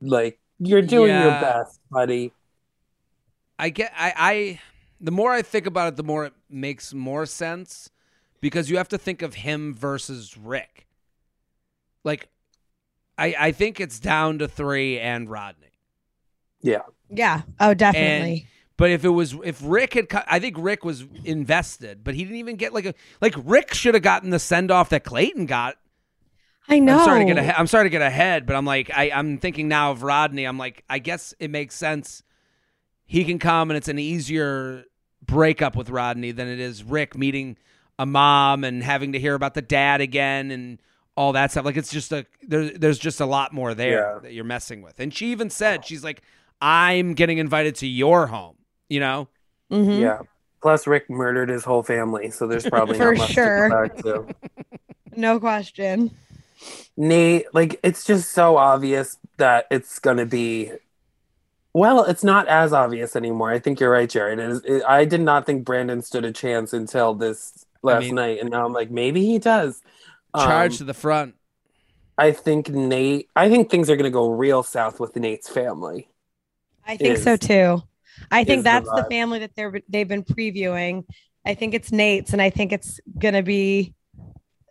Speaker 1: Like, you're doing your best, buddy.
Speaker 2: I get I, I the more I think about it, the more it makes more sense because you have to think of him versus Rick. Like I I think it's down to three and Rodney.
Speaker 1: Yeah.
Speaker 4: Yeah. Oh, definitely.
Speaker 2: But if it was if Rick had cut I think Rick was invested, but he didn't even get like a like Rick should have gotten the send off that Clayton got.
Speaker 4: I know.
Speaker 2: I'm sorry to get ahead. I'm sorry to get ahead, but I'm like I, I'm thinking now of Rodney. I'm like I guess it makes sense. He can come, and it's an easier breakup with Rodney than it is Rick meeting a mom and having to hear about the dad again and all that stuff. Like it's just a there, there's just a lot more there
Speaker 1: Yeah.
Speaker 2: that you're messing with. And she even said she's like I'm getting invited to your home. You know.
Speaker 4: Mhm.
Speaker 1: Yeah. Plus Rick murdered his whole family, so there's probably
Speaker 4: For
Speaker 1: not much
Speaker 4: sure.
Speaker 1: to go back to.
Speaker 4: No question.
Speaker 1: Nate, like it's just so obvious that it's gonna be. Well, it's not as obvious anymore. I think you're right, Jared. It is, it, I did not think Brandon stood a chance until this last
Speaker 2: mean-
Speaker 1: night, and now I'm like, maybe he does.
Speaker 2: Charge
Speaker 1: Um,
Speaker 2: to the front.
Speaker 1: I think Nate. I think things are gonna go real south with Nate's family.
Speaker 4: I think
Speaker 1: Is-
Speaker 4: so too. I think
Speaker 1: is the
Speaker 4: that's the family that they're they've been previewing. I think it's Nate's, and I think it's gonna be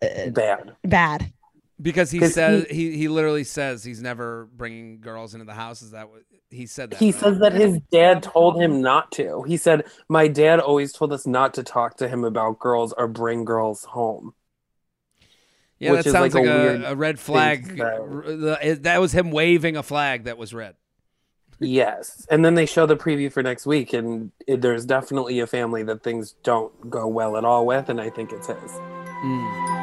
Speaker 4: uh,
Speaker 1: Bad.
Speaker 4: bad.
Speaker 2: Because he says he, he literally says he's never bringing girls into the house. Is that what he said? That
Speaker 1: He
Speaker 2: right?
Speaker 1: says that his dad told him not to. He said, "My dad always told us not to talk to him about girls or bring girls home."
Speaker 2: Yeah,
Speaker 1: which
Speaker 2: that
Speaker 1: is
Speaker 2: sounds
Speaker 1: like
Speaker 2: like,
Speaker 1: a
Speaker 2: a, red flag. R- the- That was him waving a flag that was red.
Speaker 1: Yes. And then they show the preview for next week, and it, there's definitely a family that things don't go well at all with, and I think it's his. Hmm.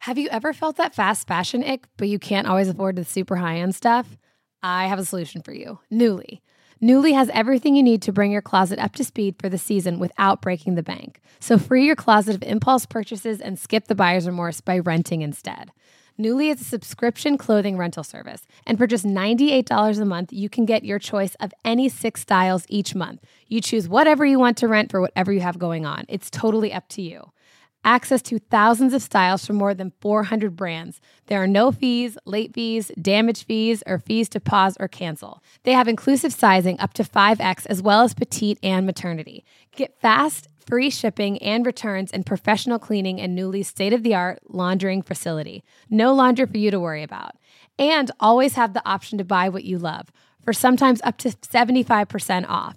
Speaker 3: Have you ever felt that fast fashion ick, but you can't always afford the super high end stuff? I have a solution for you Nuuly. Nuuly has everything you need to bring your closet up to speed for the season without breaking the bank. So free your closet of impulse purchases and skip the buyer's remorse by renting instead. Nuuly is a subscription clothing rental service, and for just $98 a month, you can get your choice of any six styles each month. You choose whatever you want to rent for whatever you have going on. It's totally up to you access to thousands of styles from more than 400 brands. There are no fees, late fees, damage fees, or fees to pause or cancel. They have inclusive sizing up to 5X as well as petite and maternity. Get fast, free shipping and returns and professional cleaning in Nuuly's state of the art laundering facility. No laundry for you to worry about. And always have the option to buy what you love for sometimes up to 75% off.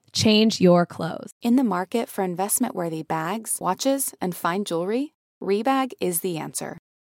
Speaker 3: Change your clothes.
Speaker 5: In the market for investment worthy bags, watches, and fine jewelry, Rebag is the answer.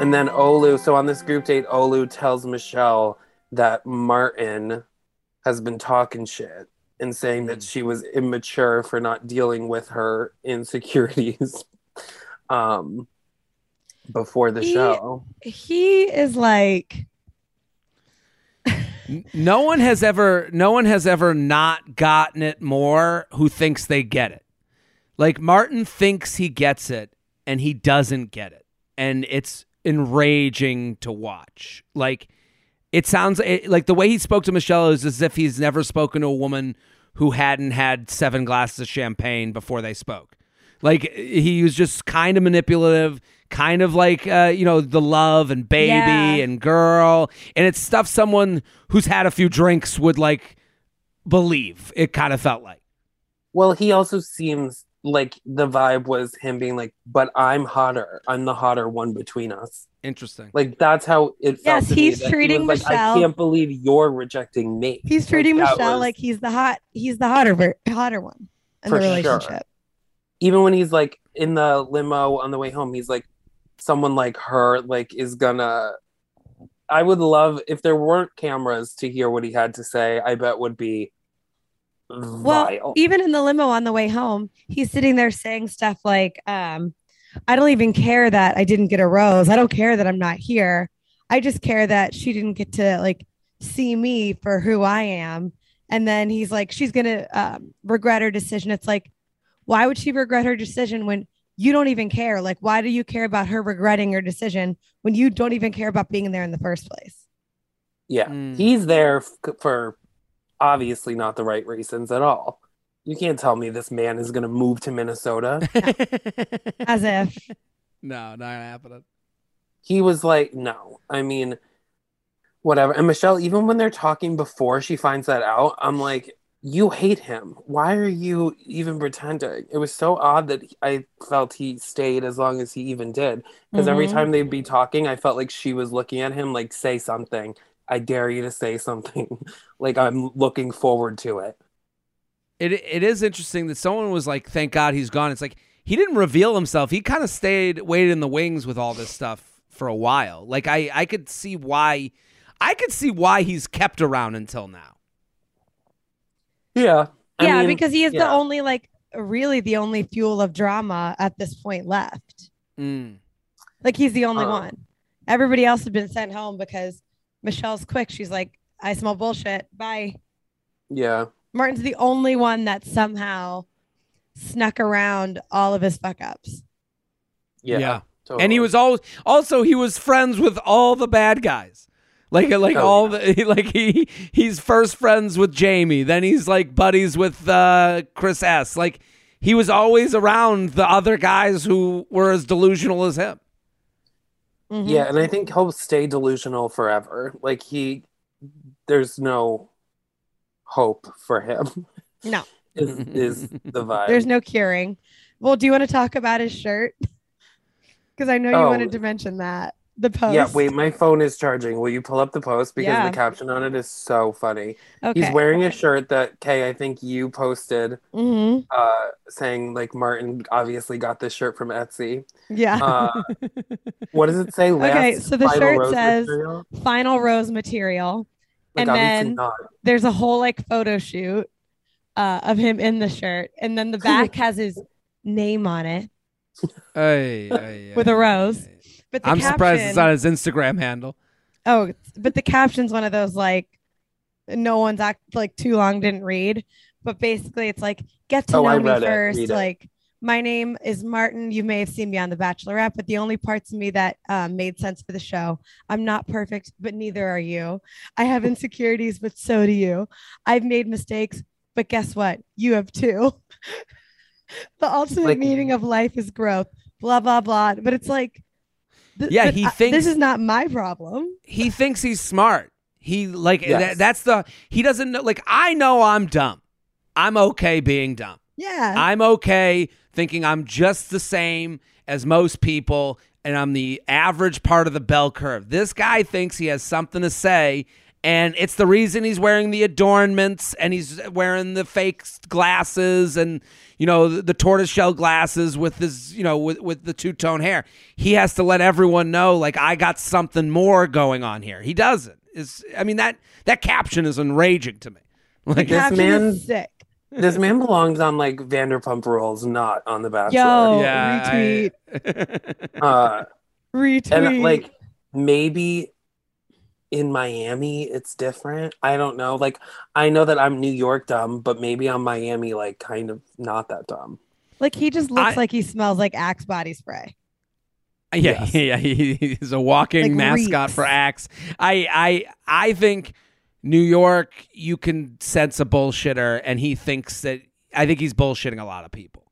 Speaker 1: And then Olu, so on this group date, Olu tells Michelle that Martin has been talking shit and saying that she was immature for not dealing with her insecurities um before the
Speaker 3: He-
Speaker 1: show.
Speaker 3: He is like,
Speaker 2: no one has ever no one has ever not gotten it more who thinks they get it. Like martin thinks he gets it and he doesn't get it. And it's enraging to watch. Like it sounds it, like the way he spoke to michelle is as if he's never spoken to a woman who hadn't had seven glasses of champagne before they spoke. Like he was just kind of manipulative kind of like uh, you know the love and baby
Speaker 3: Yeah.
Speaker 2: and girl. And it's stuff someone who's had a few drinks would like believe it kind of felt like.
Speaker 1: Well, he also seems like the vibe was him being like, "But I'm hotter. I'm the hotter one between us."
Speaker 2: interesting
Speaker 1: Like that's how it felt.
Speaker 3: Yes,
Speaker 1: to me,
Speaker 3: he's
Speaker 1: that he
Speaker 3: treating
Speaker 1: like,
Speaker 3: Michelle-
Speaker 1: I can't believe you're rejecting me.
Speaker 3: he's treating
Speaker 1: that
Speaker 3: Michelle
Speaker 1: was-
Speaker 3: like he's the hot, he's the hotter, ver- hotter one in
Speaker 1: For
Speaker 3: the
Speaker 1: sure.
Speaker 3: relationship.
Speaker 1: even when he's like in the limo on the way home, he's like, someone like her like is gonna. I would love if there weren't cameras to hear what he had to say. I bet would be
Speaker 3: Well,
Speaker 1: vile.
Speaker 3: even in the limo on the way home, he's sitting there saying stuff like, um, I don't even care that I didn't get a rose. I don't care that I'm not here. I just care that she didn't get to like see me for who I am. And then he's like, she's going to um, regret her decision. It's like, why would she regret her decision when you don't even care? Like, why do you care about her regretting her decision when you don't even care about being there in the first place?
Speaker 1: yeah,
Speaker 2: Mm.
Speaker 1: he's there f- for obviously not the right reasons at all. You can't tell me this man is gonna move to Minnesota.
Speaker 3: As if,
Speaker 2: no not happening
Speaker 1: he was like, no. I mean, whatever. And Michelle, even when they're talking before she finds that out, I'm like, you hate him. Why are you even pretending? It was so odd that I felt he stayed as long as he even did. Because every
Speaker 3: Mhm.
Speaker 1: time they'd be talking, I felt like she was looking at him like, say something. I dare you to say something. like I'm looking forward to it.
Speaker 2: it it is interesting that someone was like thank god he's gone it's like he didn't reveal himself he kind of stayed waited in the wings with all this stuff for a while like i i could see why i could see why he's kept around until now
Speaker 1: Yeah. I
Speaker 3: yeah,
Speaker 1: mean,
Speaker 3: because he is the only like really the only fuel of drama at this point left.
Speaker 2: Mm.
Speaker 3: Like he's the only
Speaker 1: Uh.
Speaker 3: one. Everybody else had been sent home because Michelle's quick. She's like, I smell bullshit. Bye.
Speaker 1: Yeah.
Speaker 3: Martin's the only one that somehow snuck around all of his fuck ups.
Speaker 1: Yeah.
Speaker 2: Yeah.
Speaker 1: totally.
Speaker 2: and he was all also he was friends with all the bad guys like like
Speaker 1: Oh,
Speaker 2: all the like he he's first friends with jamie then he's like buddies with uh chris s like he was always around the other guys who were as delusional as him
Speaker 3: Mhm.
Speaker 1: Yeah, and I think he'll stay delusional forever. Like he, there's no hope for him.
Speaker 3: No.
Speaker 1: is is the vibe?
Speaker 3: There's no curing. Well, do you want to talk about his shirt? Because I know you
Speaker 1: Oh.
Speaker 3: wanted to mention that. The post.
Speaker 1: Yeah, wait, my phone is charging. Will you pull up the post because
Speaker 3: Yeah.
Speaker 1: the caption on it is so funny.
Speaker 3: Okay.
Speaker 1: He's wearing a shirt that Kay, I think you posted,
Speaker 3: hmm
Speaker 1: uh, saying like Martin obviously got this shirt from Etsy.
Speaker 3: Yeah.
Speaker 1: Uh, what does it say?
Speaker 3: Okay, so the shirt says-
Speaker 1: material?
Speaker 3: Final rose material.
Speaker 1: Like,
Speaker 3: and then-
Speaker 1: not.
Speaker 3: there's a whole like photo shoot uh, of him in the shirt, and then the back has his name on it
Speaker 2: Ay, ay,
Speaker 3: with a
Speaker 2: ay,
Speaker 3: rose.
Speaker 2: Ay.
Speaker 3: But the
Speaker 2: i'm surprised it's
Speaker 3: caption-
Speaker 2: not his instagram handle
Speaker 3: Oh, but the caption's one of those like no one's act like too long didn't read, but basically it's like get to
Speaker 1: Oh,
Speaker 3: know me
Speaker 1: it.
Speaker 3: first. Like my name is Martin. You may have seen me on The Bachelorette, but the only parts of me that um, made sense for the show. I'm not perfect, but neither are you. I have insecurities, but so do you. I've made mistakes, but guess what? You have too. the ultimate
Speaker 1: Like-
Speaker 3: meaning of life is growth. Blah blah blah. But it's like, th-
Speaker 2: Yeah, he
Speaker 3: I-
Speaker 2: thinks-
Speaker 3: this is not my problem.
Speaker 2: he thinks he's smart. He like
Speaker 1: Yes.
Speaker 2: that, that's the he doesn't know like I know I'm dumb. I'm okay being dumb.
Speaker 3: Yeah.
Speaker 2: I'm okay thinking I'm just the same as most people and I'm the average part of the bell curve. This guy thinks he has something to say and it's the reason he's wearing the adornments and he's wearing the fake glasses and you know the, the tortoiseshell glasses with his you know with, with the two-tone hair. He has to let everyone know like I got something more going on here. He doesn't. Is I mean that that caption is enraging to me. Like
Speaker 1: This
Speaker 3: Caption
Speaker 1: man-
Speaker 3: is sick.
Speaker 1: This man belongs on like Vanderpump Rules, not on The Bachelor.
Speaker 3: Yo,
Speaker 2: yeah,
Speaker 3: retweet,
Speaker 2: I-
Speaker 1: Uh,
Speaker 3: retweet.
Speaker 1: and like maybe in Miami it's different. I don't know. Like I know that I'm New York dumb, but maybe I'm Miami like kind of not that dumb.
Speaker 3: like he just looks
Speaker 2: I-
Speaker 3: like he smells like Axe body spray.
Speaker 2: Yeah,
Speaker 1: Yes.
Speaker 2: yeah, he- he's a walking
Speaker 3: Like
Speaker 2: mascot
Speaker 3: reeks.
Speaker 2: for Axe. I, I, I think New York, you can sense a bullshitter, and he thinks that. I think he's bullshitting a lot of people.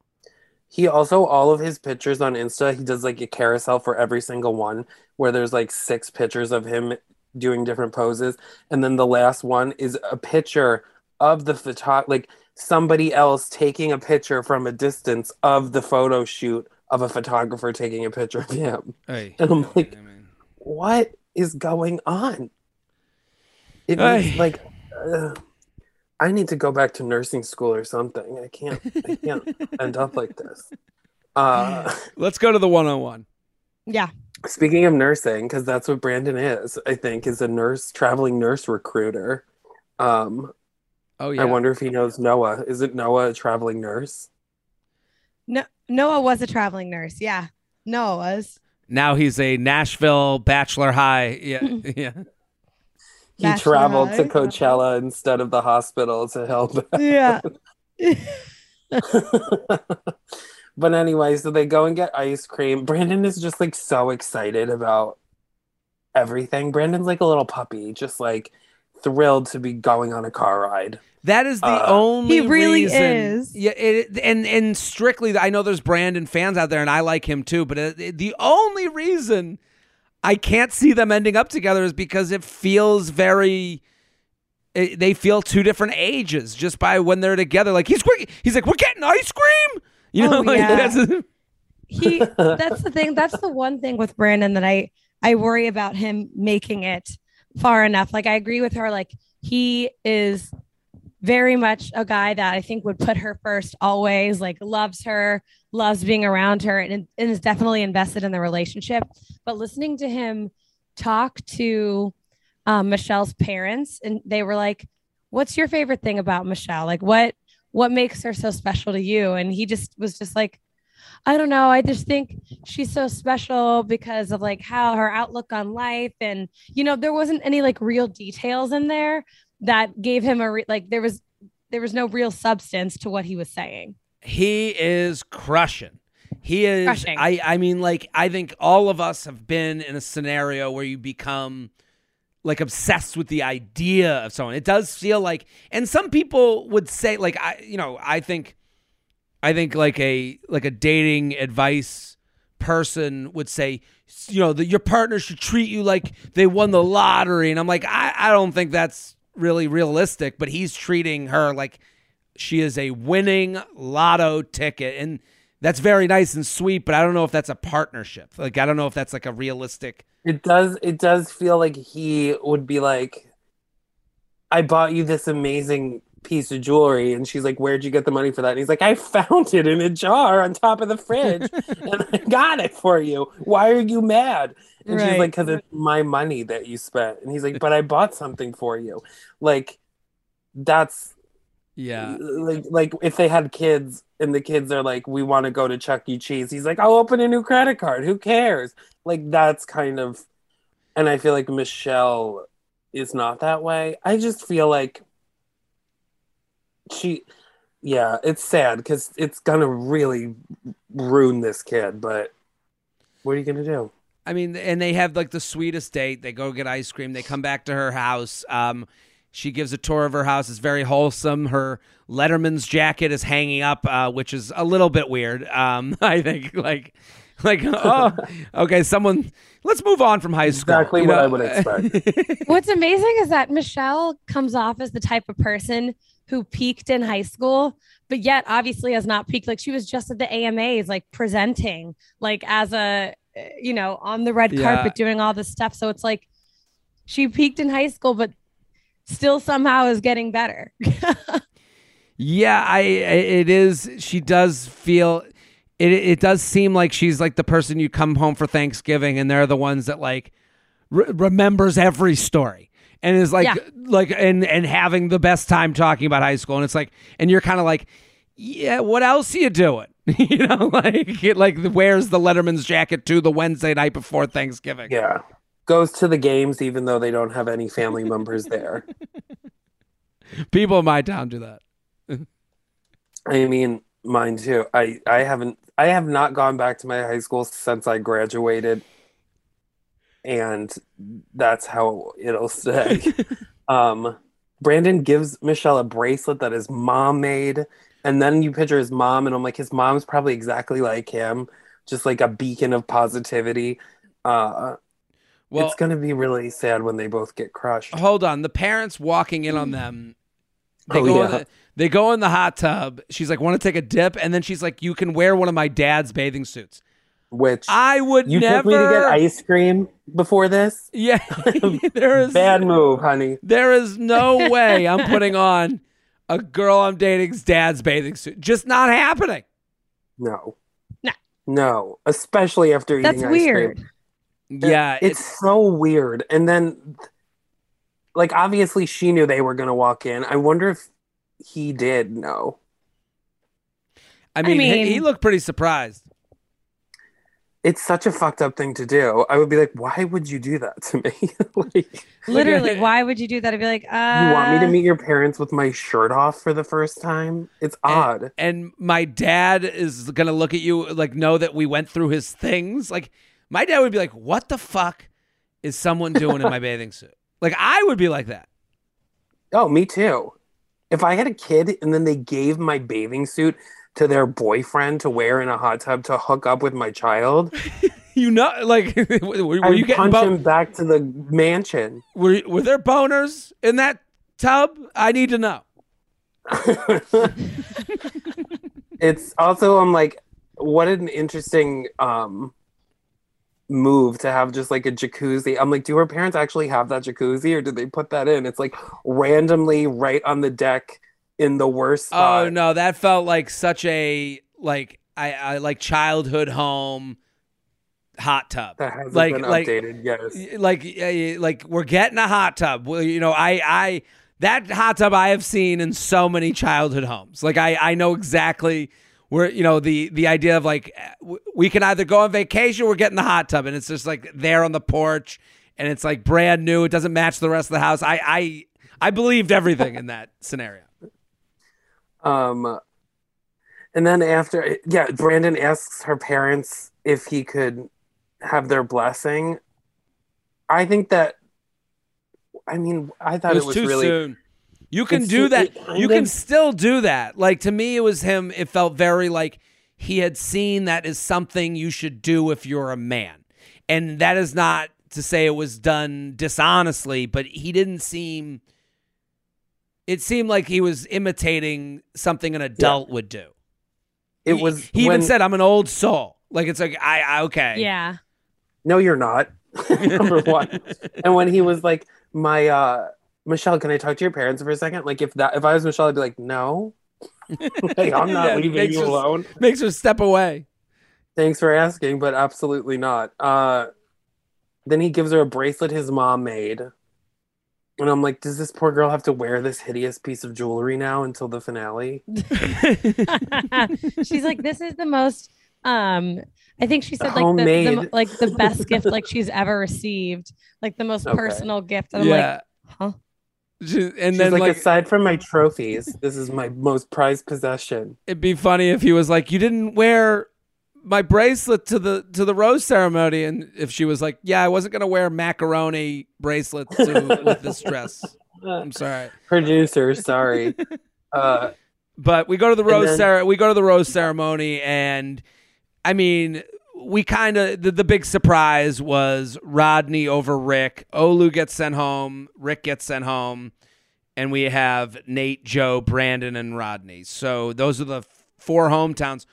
Speaker 1: He also all of his pictures on Insta, he does like a carousel for every single one where there's like six pictures of him doing different poses and then the last one is a picture of the photo like somebody else taking a picture from a distance of the photo shoot of a photographer taking a picture of him.
Speaker 2: Hey,
Speaker 1: And I'm like,
Speaker 2: I mean,
Speaker 1: what is going on? It makes like uh, I need to go back to nursing school or something. I can't I can't end up like this. Uh
Speaker 2: let's go to the one-on-one.
Speaker 3: Yeah.
Speaker 1: speaking of nursing, because that's what Brandon is, I think, is a nurse traveling nurse recruiter. Um
Speaker 2: Oh yeah,
Speaker 1: I wonder if he knows Noah. Isn't Noah a traveling nurse?
Speaker 3: No, Noah was a traveling nurse. Yeah, Noah was.
Speaker 2: now he's a Nashville Bachelor High. Yeah, yeah.
Speaker 1: He
Speaker 3: Bachelor
Speaker 1: traveled to Coachella instead of the hospital to help
Speaker 3: Yeah.
Speaker 1: but anyway, so they go and get ice cream. Brandon is just like so excited about everything. Brandon's like a little puppy, just like thrilled to be going on a car ride.
Speaker 2: That is the
Speaker 1: Uh,
Speaker 2: only
Speaker 3: He really
Speaker 2: reason-
Speaker 3: is.
Speaker 2: Yeah, it, and and strictly, I know there's Brandon fans out there, and I like him too. But it, the only reason I can't see them ending up together is because it feels very. It, they feel two different ages just by when they're together. Like he's quick. He's like, we're getting ice cream. You know,
Speaker 3: Oh,
Speaker 2: like
Speaker 3: yeah.
Speaker 2: that's
Speaker 3: he that's the thing that's the one thing with brandon that i i worry about him making it far enough. Like i agree with her like he is very much a guy that i think would put her first always like loves her loves being around her and, and is definitely invested in the relationship. But listening to him talk to um, michelle's parents and they were like what's your favorite thing about michelle? Like what what makes her so special to you and he just was just like I don't know. I just think she's so special because of like how her outlook on life and you know there wasn't any like real details in there that gave him a re- like there was there was no real substance to what he was saying.
Speaker 2: he is crushing. He is.
Speaker 3: Crushing.
Speaker 2: I. I mean, like I think all of us have been in a scenario where you become like obsessed with the idea of someone. It does feel like, and some people would say, like I, you know, I think, I think like a like a dating advice person would say, you know, that your partner should treat you like they won the lottery, and I'm like, I, I don't think that's really realistic. But he's treating her like she is a winning lotto ticket and that's very nice and sweet but i don't know if that's a partnership. Like i don't know if that's like a realistic
Speaker 1: It does it does feel like he would be like I bought you this amazing piece of jewelry and she's like where'd you get the money for that? And he's like I found it in a jar on top of the fridge and I got it for you. Why are you mad? And she's like cuz it's my money that you spent. And he's like but I bought something for you. Like that's
Speaker 2: yeah.
Speaker 1: Like like if they had kids and the kids are like we want to go to Chuck E. Cheese he's like I'll open a new credit card. Who cares? Like that's kind of and I feel like Michelle is not that way. I just feel like she yeah it's sad because it's gonna really ruin this kid but what are you gonna do?
Speaker 2: I mean and they have like the sweetest date. They go get ice cream. They come back to her house. Um she gives a tour of her house it's very wholesome her letterman's jacket is hanging up uh, which is a little bit weird um i think like like oh okay someone let's move on from high school
Speaker 1: Exactly
Speaker 2: you
Speaker 1: what
Speaker 2: know?
Speaker 1: I would expect.
Speaker 3: What's amazing is that Michelle comes off as the type of person who peaked in high school, but yet obviously has not peaked. Like she was just at the AMAs, like presenting, like as a, you know, on the red
Speaker 2: Yeah.
Speaker 3: carpet doing all this stuff. So it's like she peaked in high school, but still somehow is getting better.
Speaker 2: Yeah, I it is. She does feel it. It does seem like she's like the person you come home for Thanksgiving, and they're the ones that like re- remembers every story. and is like
Speaker 3: Yeah.
Speaker 2: like and and having the best time talking about high school and it's like and you're kind of like yeah what else are you doing you know like it, like where's the letterman's jacket to the wednesday night before thanksgiving
Speaker 1: Yeah. Goes to the games even though they don't have any family members there.
Speaker 2: people in my town do that
Speaker 1: I mean, mine too. I I haven't I have not gone back to my high school since I graduated. And that's how it'll stay. um Brandon gives Michelle a bracelet that his mom made. And then you picture his mom, and I'm like, his mom's probably exactly like him, just like a beacon of positivity. Uh,
Speaker 2: well
Speaker 1: it's gonna be really sad when they both get crushed.
Speaker 2: hold on the parents walking in on mm. them they
Speaker 1: Oh,
Speaker 2: go in
Speaker 1: yeah.
Speaker 2: the, they go in the hot tub she's like want to take a dip and then she's like you can wear one of my dad's bathing suits
Speaker 1: Which
Speaker 2: i would
Speaker 1: you
Speaker 2: never
Speaker 1: took me to get ice cream before this?
Speaker 2: yeah there is
Speaker 1: Bad move, honey.
Speaker 2: There is no way I'm putting on a girl I'm dating's dad's bathing suit. Just not happening.
Speaker 1: No.
Speaker 3: No.
Speaker 1: No. Especially after eating
Speaker 3: That's
Speaker 1: ice
Speaker 3: weird.
Speaker 1: cream.
Speaker 2: Yeah,
Speaker 1: It's so weird. And then like obviously she knew they were gonna walk in. I wonder if he did know.
Speaker 2: I mean, he-
Speaker 3: mean-
Speaker 2: he looked pretty surprised.
Speaker 1: It's such a fucked up thing to do. I would be like, why would you do that to me? like
Speaker 3: Literally, why would you do that? I'd be like, uh,
Speaker 1: you want me to meet your parents with my shirt off for the first time? It's odd.
Speaker 2: And my dad is gonna look at you like know that we went through his things. Like my dad would be like, "What the fuck is someone doing in my bathing suit?" Like I would be like that.
Speaker 1: Oh, me too. If I had a kid and then they gave my bathing suit to their boyfriend to wear in a hot tub to hook up with my child,
Speaker 2: You know, like were, were you getting
Speaker 1: punch
Speaker 2: bo-
Speaker 1: him back to the mansion.
Speaker 2: were, were there boners in that tub? I need to know.
Speaker 1: it's also I'm like, what an interesting um move to have just like a jacuzzi. I'm like, do her parents actually have that jacuzzi or did they put that in? It's like randomly right on the deck in the worst oh, spot.
Speaker 2: Oh no, that felt like such a like I, I like childhood home hot tub.
Speaker 1: That hasn't
Speaker 2: like
Speaker 1: been
Speaker 2: like
Speaker 1: updated, yes.
Speaker 2: like like we're getting a hot tub. Well, you know, I I that hot tub I have seen in so many childhood homes. Like I I know exactly where you know the the idea of like we can either go on vacation or we're getting the hot tub and it's just like there on the porch and it's like brand new. It doesn't match the rest of the house. I I I believed everything in that scenario.
Speaker 1: Um, and then after, yeah, Brandon asks her parents if he could have their blessing. I think that, I mean, I thought
Speaker 2: it
Speaker 1: it
Speaker 2: was,
Speaker 1: was,
Speaker 2: too
Speaker 1: really.
Speaker 2: soon. You can
Speaker 1: It's
Speaker 2: do
Speaker 1: too-
Speaker 2: that.
Speaker 1: it kind
Speaker 2: You can still do that. Like to me, it was him. It felt very like he had seen that is something you should do if you're a man, and that is not to say it was done dishonestly, but he didn't seem. It seemed like he was imitating something an adult would do.
Speaker 1: It
Speaker 2: He-
Speaker 1: was.
Speaker 2: He even said, "I'm an old soul." Like it's like I, I okay.
Speaker 3: Yeah.
Speaker 1: No, you're not. Number one. and when he was like, my, uh, Michelle, can I talk to your parents for a second? Like, if that, if I was Michelle, I'd be like, no. like, I'm not
Speaker 2: Yeah,
Speaker 1: leaving
Speaker 2: makes
Speaker 1: you
Speaker 2: her-
Speaker 1: alone.
Speaker 2: Makes her step away.
Speaker 1: Thanks for asking, but absolutely not. Uh, then he gives her a bracelet his mom made. And I'm like, does this poor girl have to wear this hideous piece of jewelry now until the finale?
Speaker 3: she's like, this is the most. Um, I think she said like the, the like the best gift like she's ever received, like the most
Speaker 1: Okay.
Speaker 3: personal gift. And I'm like,
Speaker 2: yeah.
Speaker 3: huh?
Speaker 2: She- and
Speaker 1: She's
Speaker 2: then
Speaker 1: like,
Speaker 2: like
Speaker 1: aside from my trophies, this is my most prized possession.
Speaker 2: it'd be funny if he was like, "You didn't wear my bracelet to the to the rose ceremony," and if she was like, "Yeah, I wasn't gonna wear macaroni bracelets to, with this dress." I'm sorry,
Speaker 1: Producer, sorry. Uh,
Speaker 2: but we go to the rose
Speaker 1: then-
Speaker 2: cere- we go to the rose ceremony, and I mean, we kind of the, the big surprise was Rodney over Rick. Olu gets sent home, Rick gets sent home, and we have Nate, Joe, Brandon, and Rodney. So those are the four hometowns.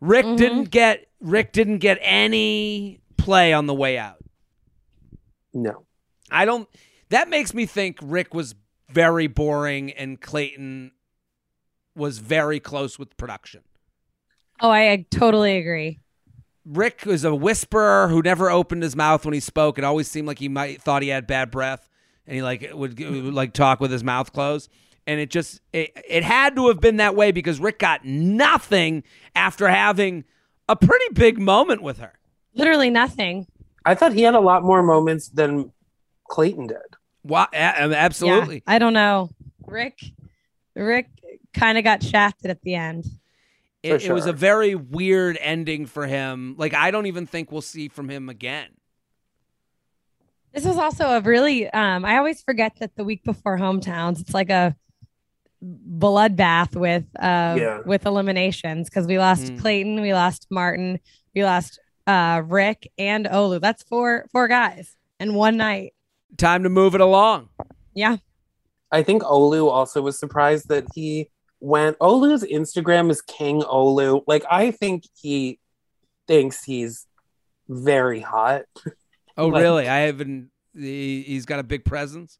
Speaker 2: Rick
Speaker 3: Mhm.
Speaker 2: didn't get Rick didn't get any play on the way out.
Speaker 1: no.
Speaker 2: I don't. That makes me think Rick was very boring and Clayton was very close with production.
Speaker 3: Oh, I, I totally agree.
Speaker 2: Rick was a whisperer who never opened his mouth when he spoke. It always seemed like he might thought he had bad breath. and he like would, would like talk with his mouth closed. And it just it, it had to have been that way because Rick got nothing after having a pretty big moment with her.
Speaker 3: Literally nothing.
Speaker 1: I thought he had a lot more moments than Clayton did.
Speaker 2: Why? Um, absolutely.
Speaker 3: Yeah, I don't know. Rick, Rick kind of got shafted at the end.
Speaker 2: It,
Speaker 1: For
Speaker 2: it was a very weird ending for him. Like I don't even think we'll see from him again.
Speaker 3: This was also a really um I always forget that the week before hometowns it's like a bloodbath with uh
Speaker 1: Yeah.
Speaker 3: with eliminations because we lost
Speaker 2: Mm.
Speaker 3: Clayton, we lost Martin, we lost uh Rick and Olu. That's four four guys in one night.
Speaker 2: Time to move it along.
Speaker 3: Yeah.
Speaker 1: I think Olu also was surprised that he went. Olu's Instagram is King Olu. Like, I think he thinks he's very hot.
Speaker 2: Oh,
Speaker 1: Like-
Speaker 2: really? I haven't. He, he's got a big presence.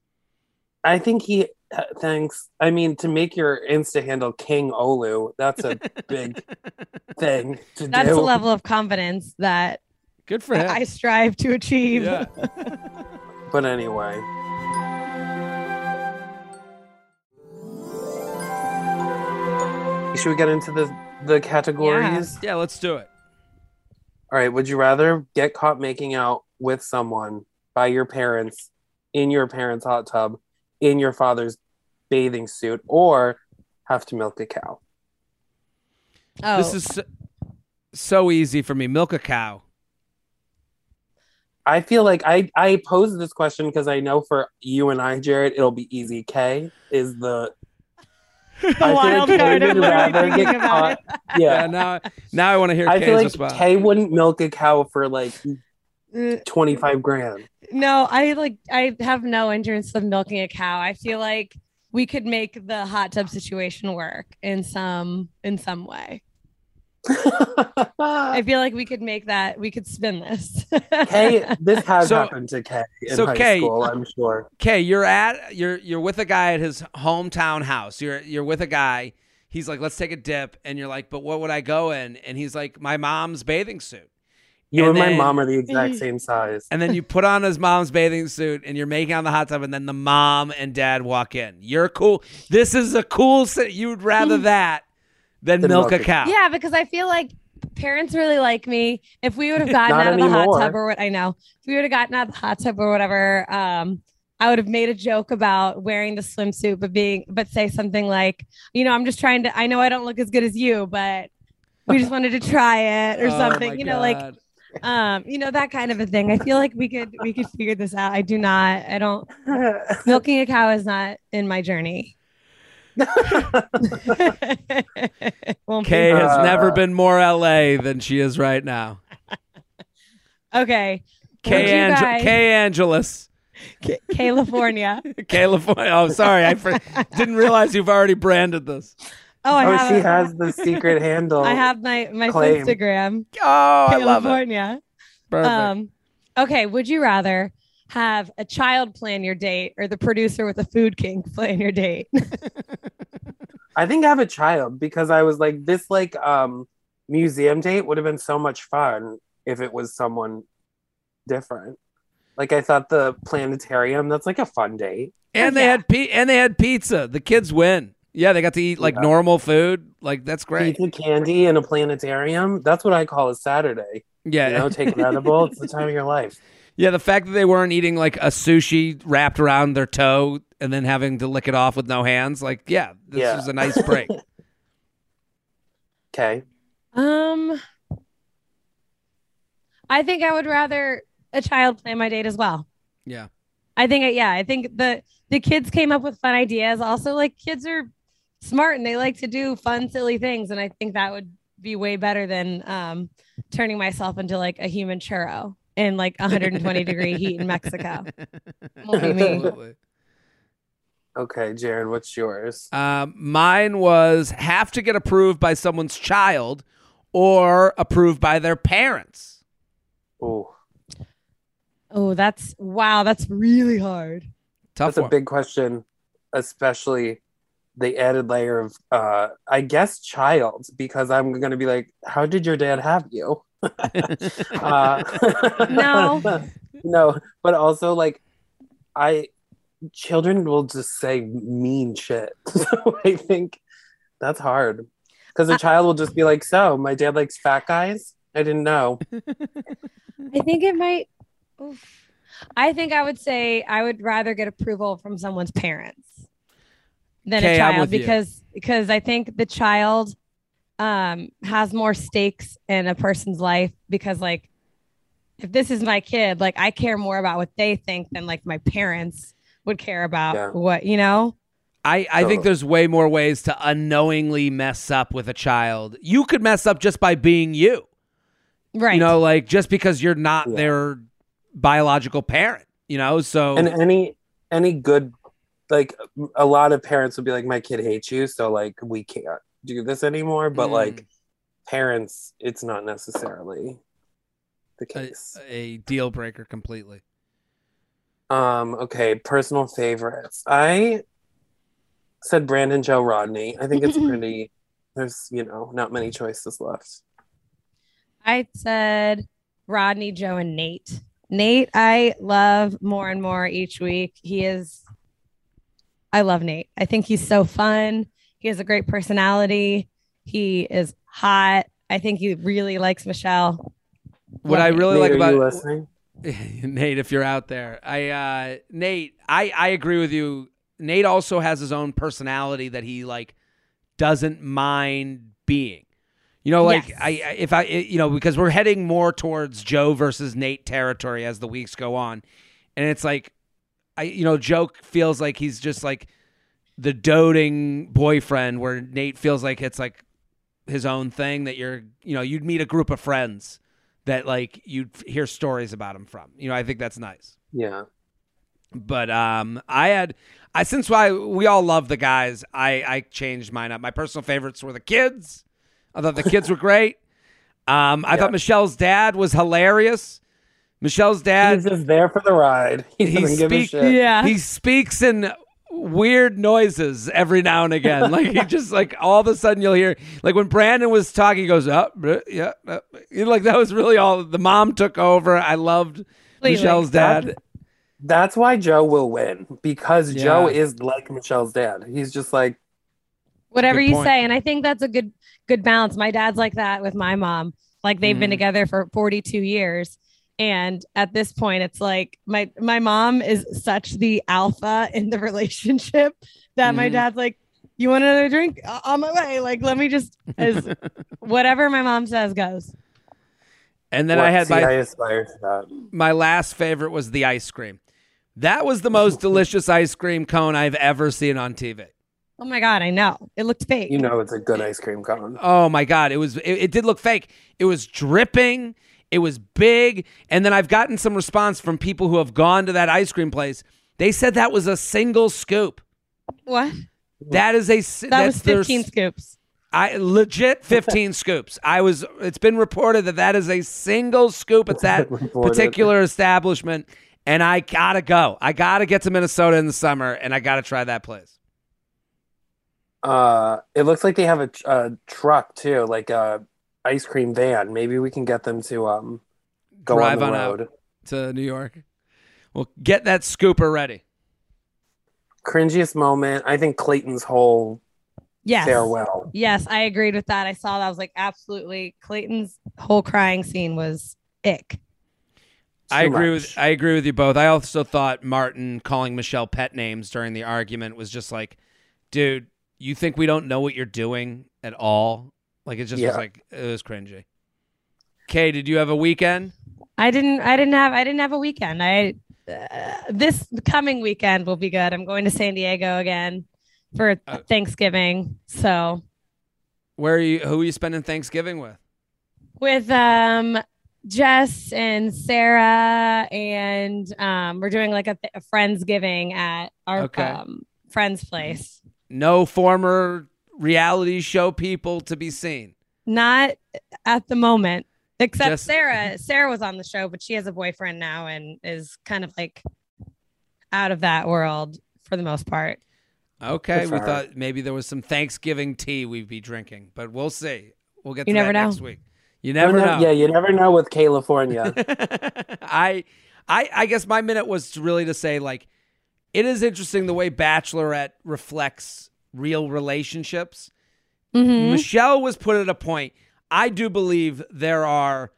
Speaker 1: I think he uh, thanks. I mean, to make your Insta handle King Olu, that's a big thing to
Speaker 3: That's
Speaker 1: do.
Speaker 3: a level of confidence that
Speaker 2: Good for him.
Speaker 3: I strive to achieve.
Speaker 2: yeah.
Speaker 1: But anyway. Should we get into the the categories?
Speaker 2: yeah. Let's do it.
Speaker 1: All right. Would you rather get caught making out with someone by your parents in your parents' hot tub in your father's bathing suit, or have to milk a cow?
Speaker 3: Oh,
Speaker 2: This is so, so easy for me. Milk a cow.
Speaker 1: I feel like I I posed this question because I know for you and I, Jared, it'll be easy. K is the
Speaker 3: a
Speaker 1: feel
Speaker 3: wild
Speaker 1: like
Speaker 3: card.
Speaker 1: Kay
Speaker 3: I'm
Speaker 1: would rather
Speaker 3: thinking
Speaker 1: get
Speaker 3: about it.
Speaker 2: Yeah.
Speaker 1: yeah.
Speaker 2: Now, now I want to hear
Speaker 1: I
Speaker 2: Kay's
Speaker 1: feel like
Speaker 2: response.
Speaker 1: Kay wouldn't milk a cow for like
Speaker 3: Uh,
Speaker 1: twenty five grand.
Speaker 3: No, I like I have no interest in milking a cow. I feel like we could make the hot tub situation work in some in some way. I feel like we could make that we could spin this.
Speaker 1: Kay, this has
Speaker 2: So-
Speaker 1: happened to Kay in
Speaker 2: so
Speaker 1: high
Speaker 2: Kay-
Speaker 1: school, I'm sure.
Speaker 2: Okay, you're at you're you're with a guy at his hometown house. You're you're with a guy. He's like, let's take a dip, and you're like, but what would I go in? And he's like, my mom's bathing suit.
Speaker 1: You
Speaker 2: And
Speaker 1: and my mom are the exact same size.
Speaker 2: And then you put on his mom's bathing suit, and you're making out in the hot tub, and then the mom and dad walk in. You're cool. This is a cool. Si- you would rather that than
Speaker 1: Than
Speaker 2: milk a
Speaker 1: milk a-
Speaker 2: cow.
Speaker 3: yeah, because I feel like parents really like me. If we would have gotten out of the hot tub or what I know, if we would have gotten out of the hot tub or whatever, um, I would have made a joke about wearing the swimsuit, but being but say something like, you know, I'm just trying to I know I don't look as good as you, but we just wanted to try it or
Speaker 2: Oh,
Speaker 3: something. You know, like um you know that kind of a thing i feel like we could we could figure this out i do not i don't milking a cow is not in my journey Won't be.
Speaker 2: Kay has
Speaker 1: Uh,
Speaker 2: never been more LA than she is right now.
Speaker 3: okay Would
Speaker 2: Kay, Ange-
Speaker 3: guys-
Speaker 2: Kay Angelus.
Speaker 3: K- california
Speaker 2: California. Oh, sorry. I fr- didn't realize you've already branded this.
Speaker 3: oh i
Speaker 1: oh,
Speaker 3: have
Speaker 1: she
Speaker 3: it.
Speaker 1: has the secret handle.
Speaker 3: i have my my
Speaker 1: claim.
Speaker 3: instagram
Speaker 2: Oh, I love it.
Speaker 3: california
Speaker 2: Perfect.
Speaker 3: um okay would you rather have a child plan your date or the producer with a food king plan your date
Speaker 1: I think I have a child because I was like, this like um museum date would have been so much fun if it was someone different. Like I thought the planetarium, that's like a fun date.
Speaker 2: and they
Speaker 3: yeah.
Speaker 2: had pi- and they had pizza. The kids win. Yeah, they got to eat like
Speaker 1: Yeah.
Speaker 2: normal food. Like that's great.
Speaker 1: Pizza candy in a planetarium. That's what I call a Saturday.
Speaker 2: Yeah,
Speaker 1: You know, take an edible. It's the time of your life.
Speaker 2: Yeah. The fact that they weren't eating like a sushi wrapped around their toe and then having to lick it off with no hands. Like, yeah, this
Speaker 1: Yeah.
Speaker 2: was a nice break.
Speaker 1: Okay.
Speaker 3: Um, I think I would rather a child plan my date as well.
Speaker 2: yeah.
Speaker 3: I think, yeah, I think the the kids came up with fun ideas. Also, like kids are smart and they like to do fun, silly things, and I think that would be way better than um turning myself into like a human churro in like 120 degree heat in Mexico. Won't be me.
Speaker 2: Absolutely.
Speaker 1: Okay, Jared, what's yours?
Speaker 2: Um, mine was have to get approved by someone's child or approved by their parents.
Speaker 1: Oh,
Speaker 3: Oh, that's wow, that's really hard.
Speaker 2: Tough
Speaker 1: that's a big question, especially the added layer of uh I guess child, because I'm gonna be like, how did your dad have you? uh,
Speaker 3: No.
Speaker 1: no, but also like I children will just say mean shit. so I think that's hard because a child will just be like, "So, my dad likes fat guys." I didn't know.
Speaker 3: I think it might. oof. I think I would say I would rather get approval from someone's parents than
Speaker 2: Okay,
Speaker 3: a
Speaker 2: I'm
Speaker 3: child
Speaker 2: with you.
Speaker 3: because because I think the child um has more stakes in a person's life because like if this is my kid, like I care more about what they think than like my parents would care about
Speaker 1: Yeah.
Speaker 3: what you know.
Speaker 2: I, I think there's way more ways to unknowingly mess up with a child. You could mess up just by being you.
Speaker 3: Right.
Speaker 2: You know, like just because you're not
Speaker 1: Yeah.
Speaker 2: their biological parent, you know? So
Speaker 1: And any any good like a lot of parents would be like, "My kid hates you," so like we can't do this anymore. But
Speaker 2: Mm.
Speaker 1: like parents, it's not necessarily the
Speaker 2: a,
Speaker 1: case.
Speaker 2: a deal breaker completely.
Speaker 1: Um, okay, personal favorites. I said Brandon Joe Rodney. I think it's pretty there's, you know, not many choices left.
Speaker 3: I said Rodney, Joe, and Nate. Nate, I love more and more each week. He is, I love Nate. I think he's so fun. He has a great personality. He is hot. I think he really likes Michelle.
Speaker 2: What
Speaker 3: Love
Speaker 2: I really
Speaker 1: Nate,
Speaker 2: like
Speaker 1: are
Speaker 2: about
Speaker 1: you listening?
Speaker 2: Nate, if you're out there, I uh, Nate, I I agree with you. Nate also has his own personality that he like doesn't mind being. You know, like
Speaker 3: Yes.
Speaker 2: I I- if I you know because we're heading more towards Joe versus Nate territory as the weeks go on, and it's like I you know Joe feels like he's just like the doting boyfriend where Nate feels like it's like his own thing that you're you know you'd meet a group of friends that like you'd hear stories about him from. You know, I think that's nice.
Speaker 1: Yeah.
Speaker 2: But um, I had I since why we all love the guys. I I changed mine up. My personal favorites were the kids. I thought the kids were great. Um, I
Speaker 1: Yeah.
Speaker 2: thought Michelle's dad was hilarious. Michelle's
Speaker 1: He's
Speaker 2: dad
Speaker 1: just there for the ride. He
Speaker 2: He
Speaker 1: doesn't give a shit.
Speaker 3: Yeah.
Speaker 2: he speaks in weird noises every now and again. Like he just like all of a sudden you'll hear like when Brandon was talking, he goes up, yeah, uh," you know, like that was really all. The mom took over. I loved
Speaker 3: Completely.
Speaker 2: Michelle's dad.
Speaker 1: That's why Joe will win because
Speaker 2: Yeah.
Speaker 1: Joe is like Michelle's dad. He's just like,
Speaker 3: Whatever you
Speaker 2: point.
Speaker 3: say. And I think that's a good good balance. My dad's like that with my mom. Like they've been
Speaker 2: Mhm.
Speaker 3: together for 42 years. And at this point, it's like my my mom is such the alpha in the relationship that my
Speaker 2: Mhm.
Speaker 3: dad's like, "You want another drink? Uh, On my way. Like, let me just as whatever my mom says goes."
Speaker 2: And then
Speaker 1: what,
Speaker 2: I had
Speaker 1: see,
Speaker 2: my
Speaker 1: I aspire to that.
Speaker 2: my last favorite was the ice cream. That was the most delicious ice cream cone I've ever seen on TV.
Speaker 3: Oh my god, I know it looked fake.
Speaker 1: You know, it's a good ice cream cone.
Speaker 2: Oh my god, it was it, it did look fake. It was dripping. It was big. And then I've gotten some response from people who have gone to that ice cream place. They said that was a single scoop.
Speaker 3: what?
Speaker 2: That is a
Speaker 3: That was
Speaker 2: their
Speaker 3: 15
Speaker 2: s-
Speaker 3: scoops.
Speaker 2: I legit 15 scoops. I was it's been reported that that is a single scoop at that particular establishment and I got to go. I got to get to Minnesota in the summer and I got to try that place.
Speaker 1: Uh, it looks like they have a, a truck too, like a ice cream van. Maybe we can get them to um go
Speaker 2: Drive
Speaker 1: on
Speaker 2: on
Speaker 1: the
Speaker 2: out.
Speaker 1: road.
Speaker 2: To New York. Well, get that scooper ready.
Speaker 1: Cringiest moment, I think Clayton's whole
Speaker 3: Yes.
Speaker 1: farewell.
Speaker 3: Yes, I agreed with that. I saw that. I was like, absolutely. Clayton's whole crying scene was ick.
Speaker 2: I agree
Speaker 1: much.
Speaker 2: with I agree with you both. I also thought Martin calling Michelle pet names during the argument was just like, dude, you think we don't know what you're doing at all? Like it just was like it was cringy. Kay, did you have a weekend?
Speaker 3: I didn't. I didn't have. I didn't have a weekend. I uh, this coming weekend will be good. I'm going to San Diego again for
Speaker 2: Uh,
Speaker 3: Thanksgiving. So
Speaker 2: Where are you? Who are you spending Thanksgiving with?
Speaker 3: with um Jess and Sarah, and um we're doing like a, th- a friendsgiving at our
Speaker 2: Okay.
Speaker 3: um, friend's place.
Speaker 2: No former reality show people to be seen.
Speaker 3: Not at the moment, except
Speaker 2: Just-
Speaker 3: Sarah. Sarah was on the show, but she has a boyfriend now and is kind of like out of that world for the most part.
Speaker 2: Okay, we thought maybe there was some Thanksgiving tea we'd be drinking, but we'll see. We'll get to
Speaker 3: You never
Speaker 2: that
Speaker 3: know.
Speaker 2: next week. You never
Speaker 1: You
Speaker 2: know.
Speaker 1: Yeah, you never know with California.
Speaker 2: I, I, I guess my minute was really to say like, it is interesting the way Bachelorette reflects real relationships.
Speaker 3: Mhm.
Speaker 2: Michelle was put at a point. I do believe there are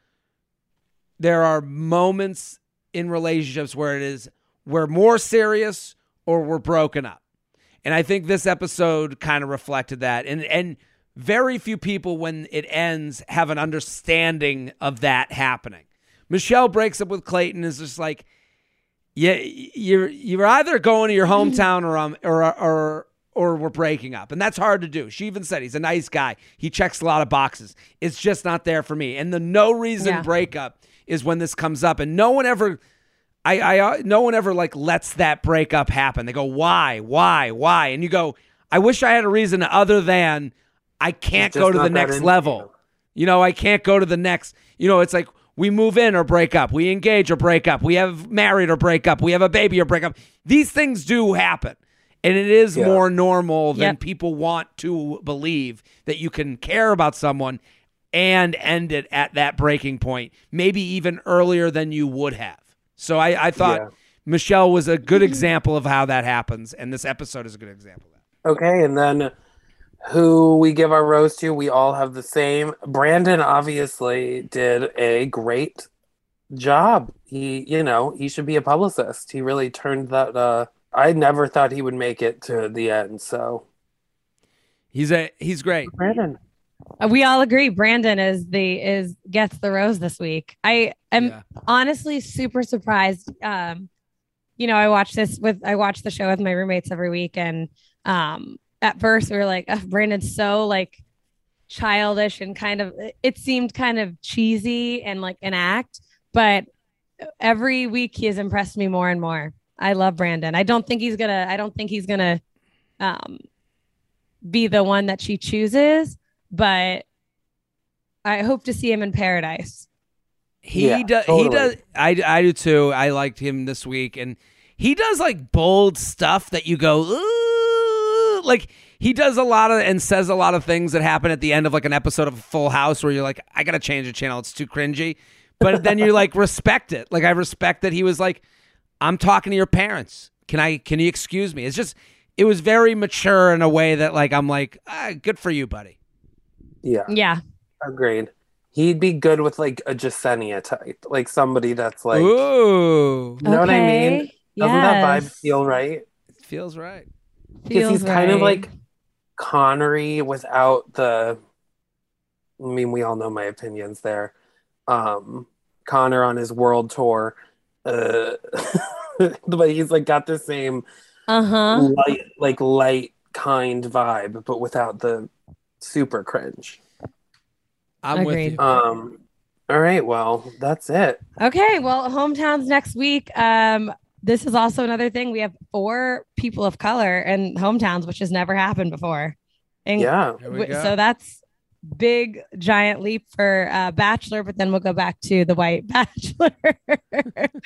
Speaker 2: there are moments in relationships where it is we're more serious or we're broken up. And I think this episode kind of reflected that. And and very few people when it ends have an understanding of that happening. Michelle breaks up with Clayton is just like yeah, you're you're either going to your hometown or um or or or we're breaking up, and that's hard to do. She even said he's a nice guy. He checks a lot of boxes. It's just not there for me. And the no reason
Speaker 3: Yeah.
Speaker 2: breakup is when this comes up, and no one ever. I, I, uh, no one ever like lets that breakup happen. They go, why, why, why, and you go, I wish I had a reason other than I can't go to the next level.
Speaker 1: you.
Speaker 2: You know, I can't go to the next. You know, it's like we move in or break up, we engage or break up, we have married or break up, we have a baby or break up. These things do happen. And it is
Speaker 1: Yeah.
Speaker 2: more normal than
Speaker 3: Yep.
Speaker 2: people want to believe that you can care about someone and end it at that breaking point, maybe even earlier than you would have. So I, I thought
Speaker 1: Yeah.
Speaker 2: Michelle was a good mm-hmm. example of how that happens, and this episode is a good example of that.
Speaker 1: Okay, and then who we give our rose to, we all have the same. Brandon obviously did a great job. He, you know, he should be a publicist. He really turned that uh I never thought he would make it to the end, so
Speaker 2: He's a he's great.
Speaker 1: Brandon.
Speaker 3: Uh, We all agree Brandon is the is gets the rose this week. I am
Speaker 2: Yeah.
Speaker 3: honestly super surprised. Um, you know, I watch this with I watch the show with my roommates every week, and um, at first we were like, "Ugh, Brandon's so like childish and kind of it seemed kind of cheesy and like an act, but every week he has impressed me more and more. I love Brandon. I don't think he's gonna. I don't think he's gonna um, be the one that she chooses, but I hope to see him in paradise.
Speaker 2: He
Speaker 1: Yeah,
Speaker 2: does.
Speaker 1: totally.
Speaker 2: He does. I, I do too. I liked him this week, and he does like bold stuff that you go, Ooh, like he does a lot of and says a lot of things that happen at the end of like an episode of Full House where you're like, I gotta change the channel. It's too cringy. But then you like respect it. Like I respect that he was like, I'm talking to your parents. Can I? Can you excuse me? It's just. It was very mature in a way that like I'm like, ah, good for you, buddy.
Speaker 1: Yeah,
Speaker 3: Yeah.
Speaker 1: agreed. He'd be good with like a Jasenia type, like somebody that's like,
Speaker 2: Ooh,
Speaker 1: you know what I mean? Doesn't that vibe feel right?
Speaker 2: It feels right.
Speaker 1: Because he's
Speaker 3: Feels
Speaker 1: kind of like Connery without the. I mean, we all know my opinions there. Um, Connor on his world tour, uh, but he's like got the same
Speaker 3: uh-huh.
Speaker 1: light, like light, kind vibe, but without the super cringe.
Speaker 2: I'm with you.
Speaker 1: Um, all right, well, that's it.
Speaker 3: Okay, well, hometowns next week. Um, this is also another thing. We have four people of color in hometowns, which has never happened before. And
Speaker 1: Yeah,
Speaker 3: w- so that's big giant leap for uh, Bachelor, but then we'll go back to the White Bachelor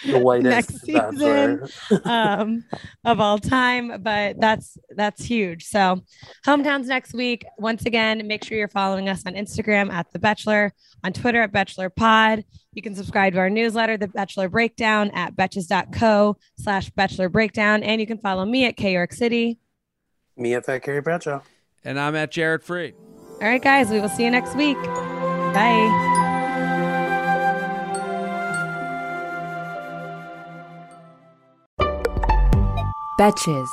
Speaker 1: the whitest
Speaker 3: next season
Speaker 1: bachelor.
Speaker 3: um, of all time. But that's that's huge. So hometowns next week. Once again, make sure you're following us on Instagram at The Bachelor, on Twitter at Bachelor Pod. You can subscribe to our newsletter, The Bachelor Breakdown, at betches.co slash Bachelor Breakdown. And you can follow me at K York City.
Speaker 1: Me at Fat Carrie Bradshaw.
Speaker 2: And I'm at Jared Freid.
Speaker 3: All right, guys, we will see you next week. Bye.
Speaker 6: Betches.